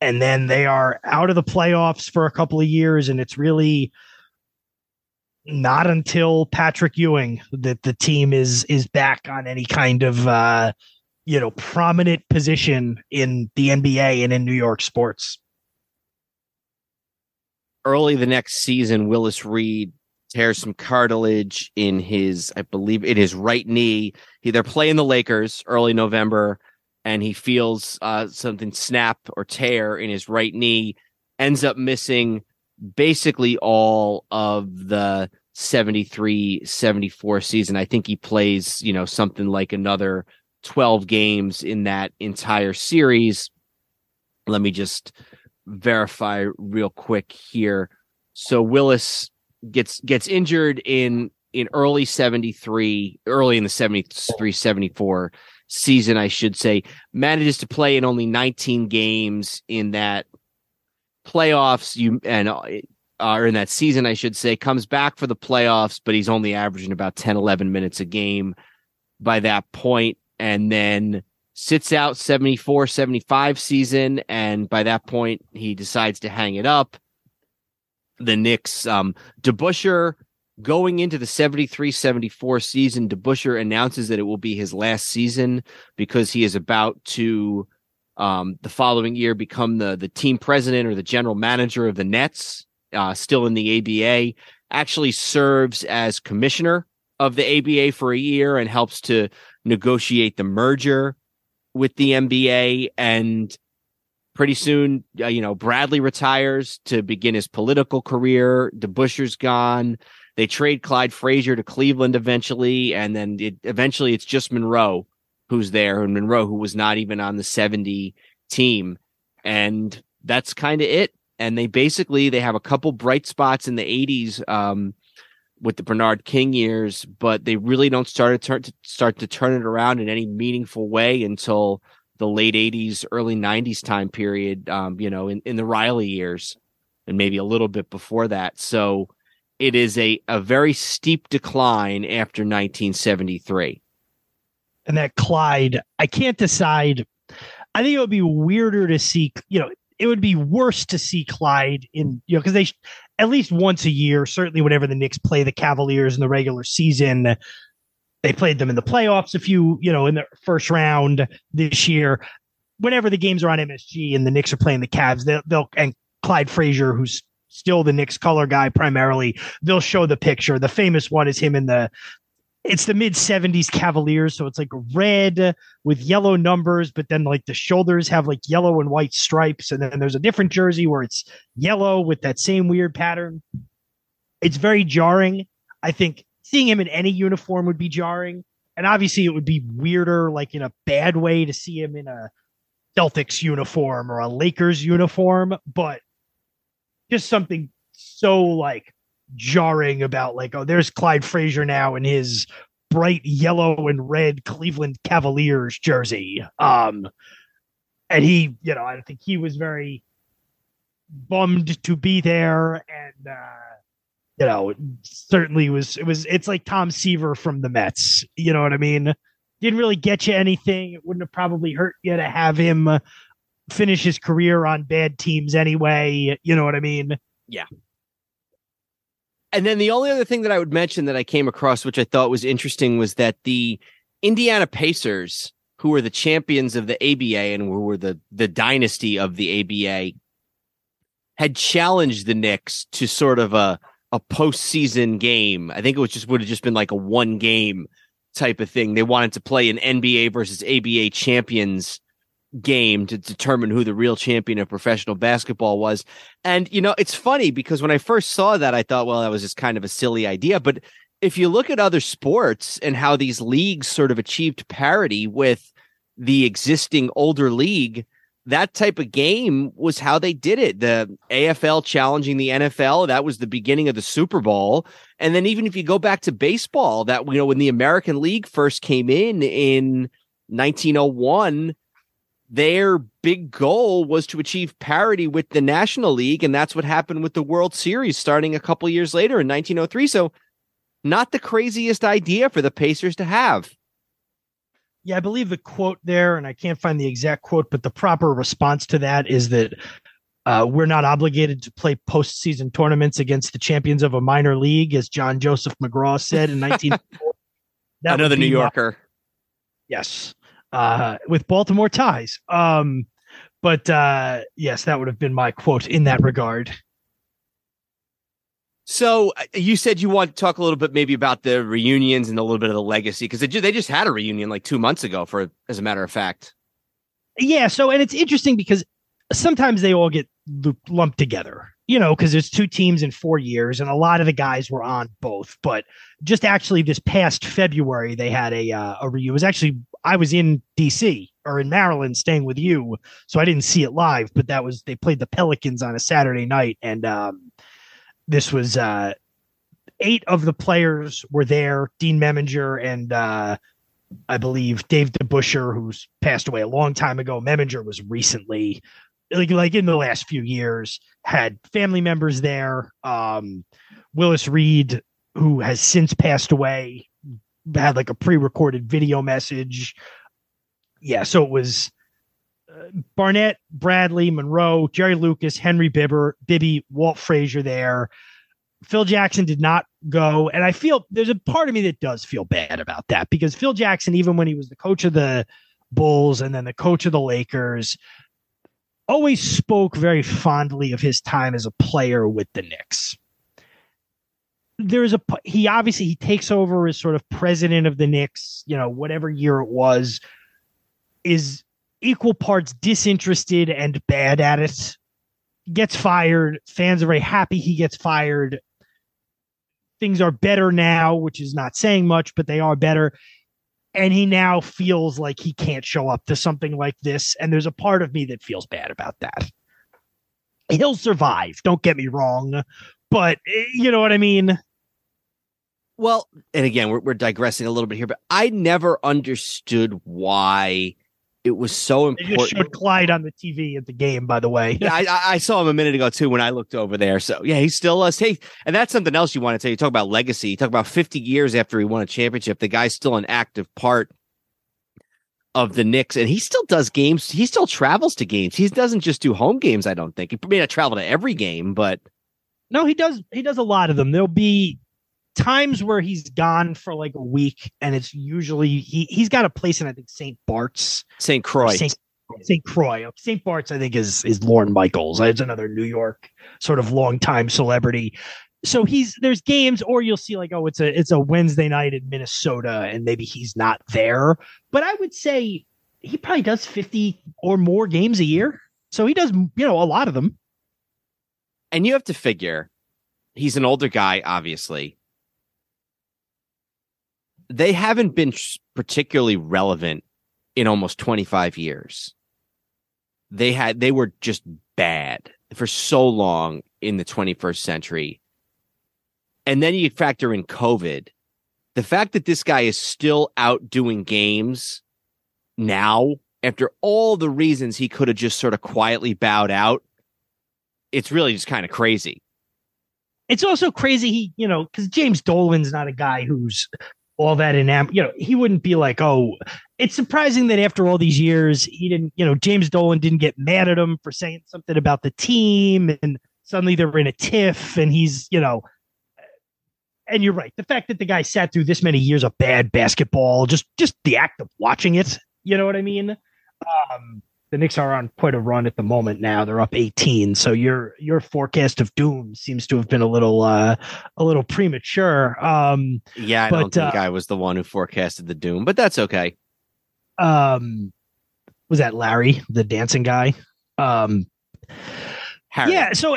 and then they are out of the playoffs for a couple of years and it's really not until Patrick Ewing that the team is is back on any kind of uh, you know prominent position in the NBA and in New York sports. Early the next season, Willis Reed tears some cartilage in his, I believe, in his right knee. He, they're playing the Lakers early November, and he feels uh, something snap or tear in his right knee. Ends up missing basically all of the 73 74 season. I think he plays, you know, something like another 12 games in that entire series. Let me just verify real quick here. So Willis gets gets injured in in early 73, early in the 73 74 season, I should say, manages to play in only 19 games in that playoffs. You and uh, in that season I should say comes back for the playoffs but he's only averaging about 10 11 minutes a game by that point and then sits out 74 75 season and by that point he decides to hang it up the Knicks um DeBusschere going into the 73 74 season DeBusschere announces that it will be his last season because he is about to um, the following year become the the team president or the general manager of the Nets, uh, still in the ABA. Actually serves as commissioner of the ABA for a year and helps to negotiate the merger with the NBA. And pretty soon, uh, you know, Bradley retires to begin his political career. DeBusschere's gone. They trade Clyde Frazier to Cleveland eventually, and then it, eventually it's just Monroe who's there, and Monroe, who was not even on the 70 team. And that's kind of it. And they basically they have a couple bright spots in the 80s um, with the Bernard King years, but they really don't start to, turn, to start to turn it around in any meaningful way until the late 80s, early 90s time period, um, you know, in, in the Riley years and maybe a little bit before that. So it is a, a very steep decline after 1973 and that Clyde, I can't decide. I think it would be weirder to see, you know, it would be worse to see Clyde in, you know, because they at least once a year, certainly whenever the Knicks play the Cavaliers in the regular season, they played them in the playoffs a few, you know, in the first round this year. Whenever the games are on MSG and the Knicks are playing the Cavs, they'll, they'll and Clyde Frazier, who's still the Knicks color guy primarily, they'll show the picture. The famous one is him in the it's the mid 70s Cavaliers, so it's like red with yellow numbers, but then like the shoulders have like yellow and white stripes, and then there's a different jersey where it's yellow with that same weird pattern. It's very jarring. I think seeing him in any uniform would be jarring, and obviously it would be weirder, like in a bad way, to see him in a Celtics uniform or a Lakers uniform, but just something so like jarring about like, oh, there's Clyde Frazier now in his bright yellow and red Cleveland Cavaliers jersey. Um, and he, you know, I think he was very bummed to be there, and uh, you know, certainly was it was. It's like Tom Seaver from the Mets. You know what I mean? Didn't really get you anything. It wouldn't have probably hurt you to have him uh, finish his career on bad teams anyway. You know what I mean? Yeah. And then the only other thing that I would mention that I came across, which I thought was interesting, was that the Indiana Pacers, who were the champions of the ABA and who were the the dynasty of the ABA, had challenged the Knicks to sort of a a postseason game. I think it was just would have just been like a one game type of thing. They wanted to play an NBA versus ABA champions game to determine who the real champion of professional basketball was. And, you know, it's funny because when I first saw that, I thought, well, that was just kind of a silly idea. But if you look at other sports and how these leagues sort of achieved parity with the existing older league, that type of game was how they did it. The AFL challenging the NFL, that was the beginning of the Super Bowl. And then even if you go back to baseball, that you know when the American League first came in in 1901, their big goal was to achieve parity with the National League and that's what happened with the World Series starting a couple years later in 1903. So not the craziest idea for the Pacers to have. Yeah, I believe the quote there, and I can't find the exact quote, but the proper response to that is that uh, we're not obligated to play postseason tournaments against the champions of a minor league, as John Joseph McGraw said in 19. Another New Yorker. My, yes, uh, with Baltimore ties. Um, but uh, yes, that would have been my quote in that regard. So uh, you said you want to talk a little bit maybe about the reunions and a little bit of the legacy because they, they just had a reunion like two months ago for as a matter of fact. Yeah. So and it's interesting because sometimes they all get lumped together, you know, because there's two teams in four years and a lot of the guys were on both. But just actually this past February they had a uh, a reunion. It was actually I was in D.C. or in Maryland staying with you, so I didn't see it live. But that was they played the Pelicans on a Saturday night and. um this was uh, eight of the players were there. Dean Meminger and uh, I believe Dave DeBusschere, who's passed away a long time ago. Meminger was recently, like like in the last few years, had family members there. Um, Willis Reed, who has since passed away, had like a pre-recorded video message. Yeah, so it was Barnett, Bradley, Monroe, Jerry Lucas, Henry Bibber, Bibby, Walt Frazier there. Phil Jackson did not go. And I feel there's a part of me that does feel bad about that because Phil Jackson, even when he was the coach of the Bulls and then the coach of the Lakers, always spoke very fondly of his time as a player with the Knicks. There's a he obviously he takes over as sort of president of the Knicks, you know, whatever year it was, is equal parts disinterested and bad at it. Gets fired. Fans are very happy he gets fired. Things are better now, which is not saying much, but they are better. And he now feels like he can't show up to something like this. And there's a part of me that feels bad about that. He'll survive, don't get me wrong, but eh, you know what I mean? Well, and again, we're, we're digressing a little bit here, but I never understood why it was so important. They just showed Clyde on the TV at the game, by the way. yeah, I, I, saw him a minute ago too when I looked over there. So yeah, he's still us. Hey, and that's something else you want to tell. You talk about legacy. You talk about 50 years after he won a championship. The guy's still an active part of the Knicks, and he still does games. He still travels to games. He doesn't just do home games. I don't think he may not travel to every game, but no, he does. He does a lot of them. There'll be times where he's gone for like a week, and it's usually he he's got a place in I think St. Bart's, St. Croix, St. Croix, St. Bart's. I think is is Lorne Michaels. It's another New York sort of long time celebrity. So he's there's games, or you'll see like oh it's a it's a Wednesday night in Minnesota, and maybe he's not there. But I would say he probably does fifty or more games a year. So he does you know a lot of them. And you have to figure he's an older guy, obviously they haven't been particularly relevant in almost 25 years. They had they were just bad for so long in the 21st century. And then you factor in COVID. The fact that this guy is still out doing games now after all the reasons he could have just sort of quietly bowed out, it's really just kind of crazy. It's also crazy he, you know, because James Dolan's not a guy who's all that in you know he wouldn't be like oh it's surprising that after all these years he didn't you know james dolan didn't get mad at him for saying something about the team and suddenly they're in a tiff and he's you know. And you're right the fact that the guy sat through this many years of bad basketball just just the act of watching it you know what i mean? Um the Knicks are on quite a run at the moment now. They're up 18. So your your forecast of doom seems to have been a little uh a little premature. Um Yeah, I but, don't think uh, I was the one who forecasted the doom, but that's okay. Um was that Larry, the dancing guy. Um, Harry. yeah. So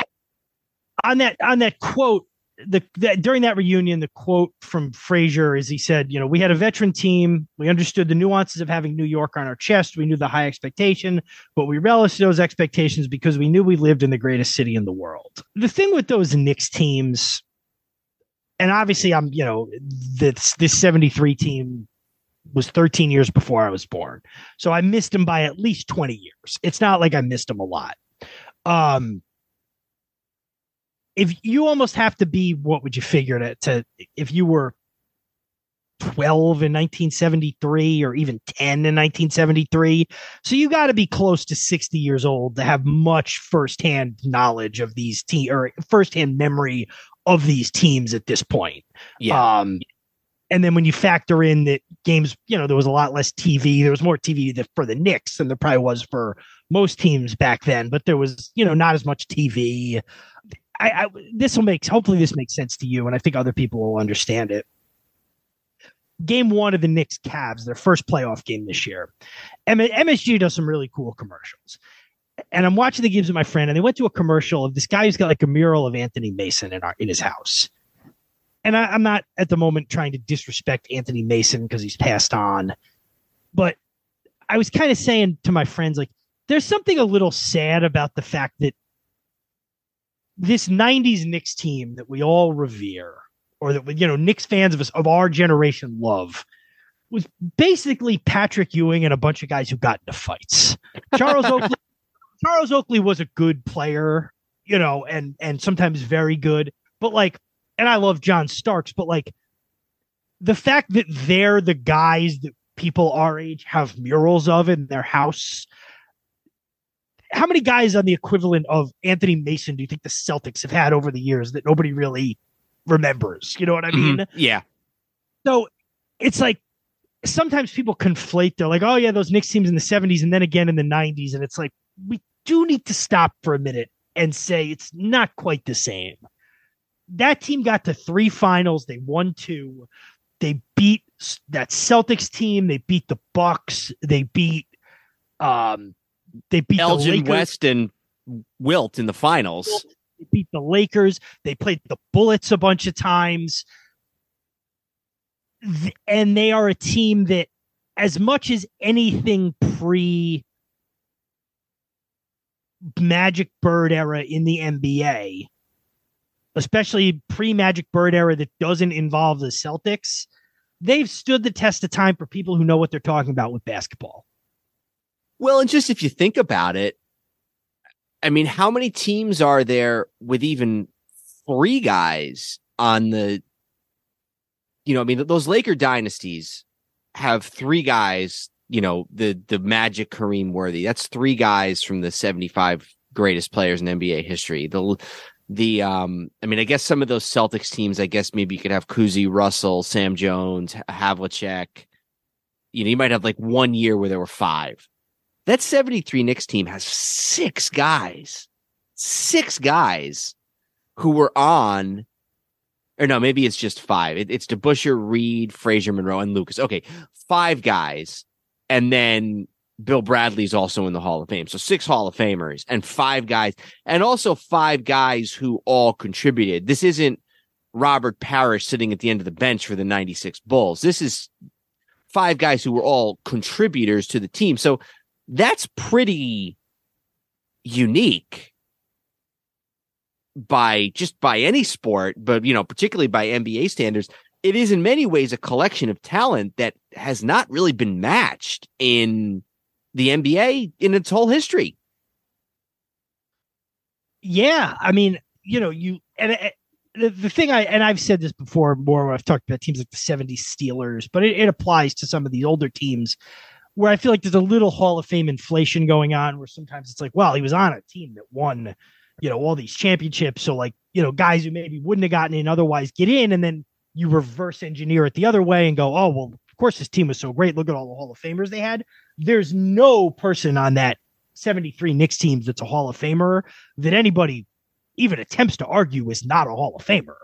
on that on that quote, the that during that reunion, the quote from Frazier is he said, you know, we had a veteran team. We understood the nuances of having New York on our chest. We knew the high expectation, but we relished those expectations because we knew we lived in the greatest city in the world. The thing with those Knicks teams, and obviously I'm, you know, this this 73 team was 13 years before I was born. So I missed him by at least 20 years. It's not like I missed him a lot. Um if you almost have to be what would you figure to, to if you were 12 in 1973 or even 10 in 1973 so you got to be close to 60 years old to have much firsthand knowledge of these team or firsthand memory of these teams at this point Yeah. um, and then when you factor in that games, you know, there was a lot less TV. There was more TV for the Knicks than there probably was for most teams back then. But there was, you know, not as much TV. I, I this will make hopefully this makes sense to you, and I think other people will understand it. Game one of the Knicks Cavs, their first playoff game this year. M- MSG does some really cool commercials. And I'm watching the games with my friend, and they went to a commercial of this guy who's got like a mural of Anthony Mason in our in his house and I, I'm not at the moment trying to disrespect Anthony Mason because he's passed on, but I was kind of saying to my friends, like, there's something a little sad about the fact that this 90s Knicks team that we all revere, or that, you know, Knicks fans of us of our generation love, was basically Patrick Ewing and a bunch of guys who got into fights. Charles Oakley, Charles Oakley was a good player, you know, and and sometimes very good, but like and I love John Starks, but like the fact that they're the guys that people our age have murals of in their house. How many guys on the equivalent of Anthony Mason do you think the Celtics have had over the years that nobody really remembers? You know what I mean? Mhm. Yeah. So it's like sometimes people conflate. They're like, oh, yeah, those Knicks teams in the 70s and then again in the 90s. And it's like, we do need to stop for a minute and say it's not quite the same that team got to three finals. They won two. They beat that Celtics team. They beat the Bucks. They beat um they beat the Elgin Lakers. West and Wilt in the finals. They beat the Lakers. They played the Bullets a bunch of times. And they are a team that as much as anything pre Magic Bird era in the NBA, especially pre Magic Bird era that doesn't involve the Celtics, they've stood the test of time for people who know what they're talking about with basketball. Well, and just if you think about it, I mean, how many teams are there with even three guys on the, you know, I mean, those Laker dynasties have three guys, you know, the, the Magic Kareem Worthy. That's three guys from the 75 greatest players in NBA history. The, the, um, I mean, I guess some of those Celtics teams, I guess maybe you could have Cousy, Russell, Sam Jones, Havlicek. You know, you might have like one year where there were five. That 73 Knicks team has six guys, six guys who were on, or no, maybe it's just five. It, it's DeBusschere, Reed, Frazier, Monroe, and Lucas. Okay, five guys. And then Bill Bradley's also in the Hall of Fame. So six Hall of Famers and five guys, and also five guys who all contributed. This isn't Robert Parish sitting at the end of the bench for the 96 Bulls. This is five guys who were all contributors to the team. So that's pretty unique by just by any sport, but you know, particularly by NBA standards. It is in many ways a collection of talent that has not really been matched in the NBA in its whole history. Yeah, I mean, you know, you and uh, the, the thing I and I've said this before more when I've talked about teams like the 70s Steelers, but it, it applies to some of the older teams where I feel like there's a little Hall of Fame inflation going on where sometimes it's like, well, he was on a team that won, you know, all these championships. So like, you know, guys who maybe wouldn't have gotten in otherwise get in and then you reverse engineer it the other way and go, oh, well, of course this team was so great. Look at all the Hall of Famers they had. There's no person on that 73 Knicks teams that's a Hall of Famer that anybody even attempts to argue is not a Hall of Famer.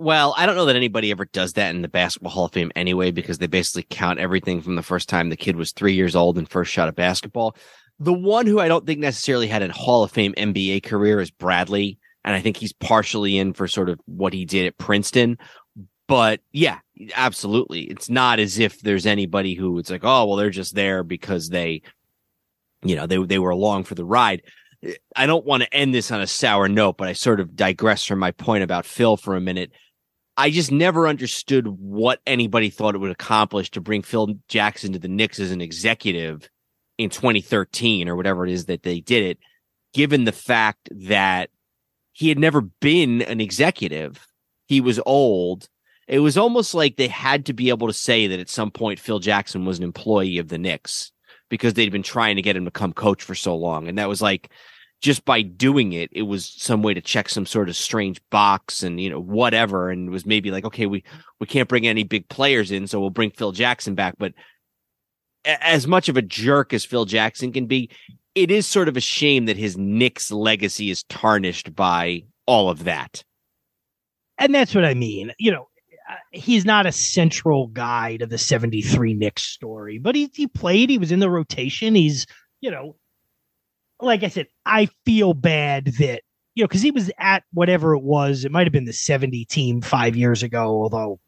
Well, I don't know that anybody ever does that in the Basketball Hall of Fame anyway, because they basically count everything from the first time the kid was three years old and first shot a basketball. The one who I don't think necessarily had a Hall of Fame NBA career is Bradley. And I think he's partially in for sort of what he did at Princeton. But yeah, absolutely. It's not as if there's anybody who it's like, oh, well, they're just there because they, you know, they, they were along for the ride. I don't want to end this on a sour note, but I sort of digress from my point about Phil for a minute. I just never understood what anybody thought it would accomplish to bring Phil Jackson to the Knicks as an executive in 2013 or whatever it is that they did it, given the fact that he had never been an executive. He was old. It was almost like they had to be able to say that at some point Phil Jackson was an employee of the Knicks because they'd been trying to get him to come coach for so long. And that was like, just by doing it, it was some way to check some sort of strange box and, you know, whatever. And was maybe like, okay, we, we can't bring any big players in, so we'll bring Phil Jackson back. But as much of a jerk as Phil Jackson can be, it is sort of a shame that his Knicks legacy is tarnished by all of that. And that's what I mean. You know, uh, he's not a central guy to the 73 Knicks story, but he, he played, he was in the rotation. He's, you know, like I said, I feel bad that, you know, because he was at whatever it was. It might have been the 70 team five years ago, although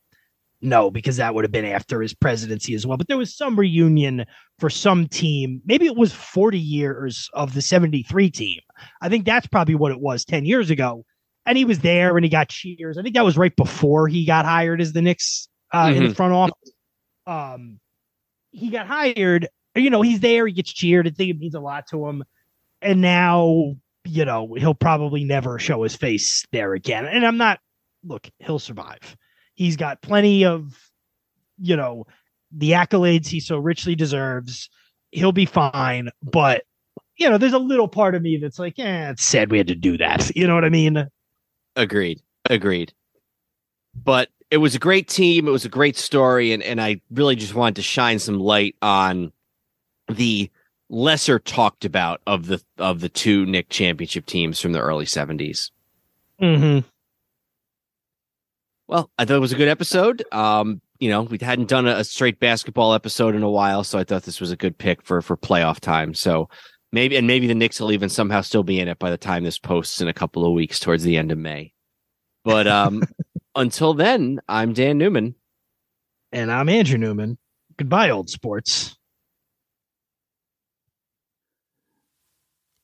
no, because that would have been after his presidency as well. But there was some reunion for some team. Maybe it was 40 years of the 73 team. I think that's probably what it was 10 years ago. And he was there and he got cheers. I think that was right before he got hired as the Knicks uh, mm-hmm. in the mm-hmm. front office. Um, he got hired. You know, he's there. He gets cheered. I think it means a lot to him. And now, you know, he'll probably never show his face there again. And I'm not, look, he'll survive He's got plenty of, you know, the accolades he so richly deserves. He'll be fine. But, you know, there's a little part of me that's like, yeah, it's sad we had to do that. You know what I mean? Agreed. Agreed. But it was a great team. It was a great story. And, and I really just wanted to shine some light on the lesser talked about of the of the two Knick championship teams from the early 70s. Mm-hmm. Well, I thought it was a good episode. Um, you know, we hadn't done a, a, straight basketball episode in a while, so I thought this was a good pick for for playoff time. So maybe and maybe the Knicks will even somehow still be in it by the time this posts in a couple of weeks towards the end of May. But um until then, I'm Dan Newman. And I'm Andrew Newman. Goodbye, old sports.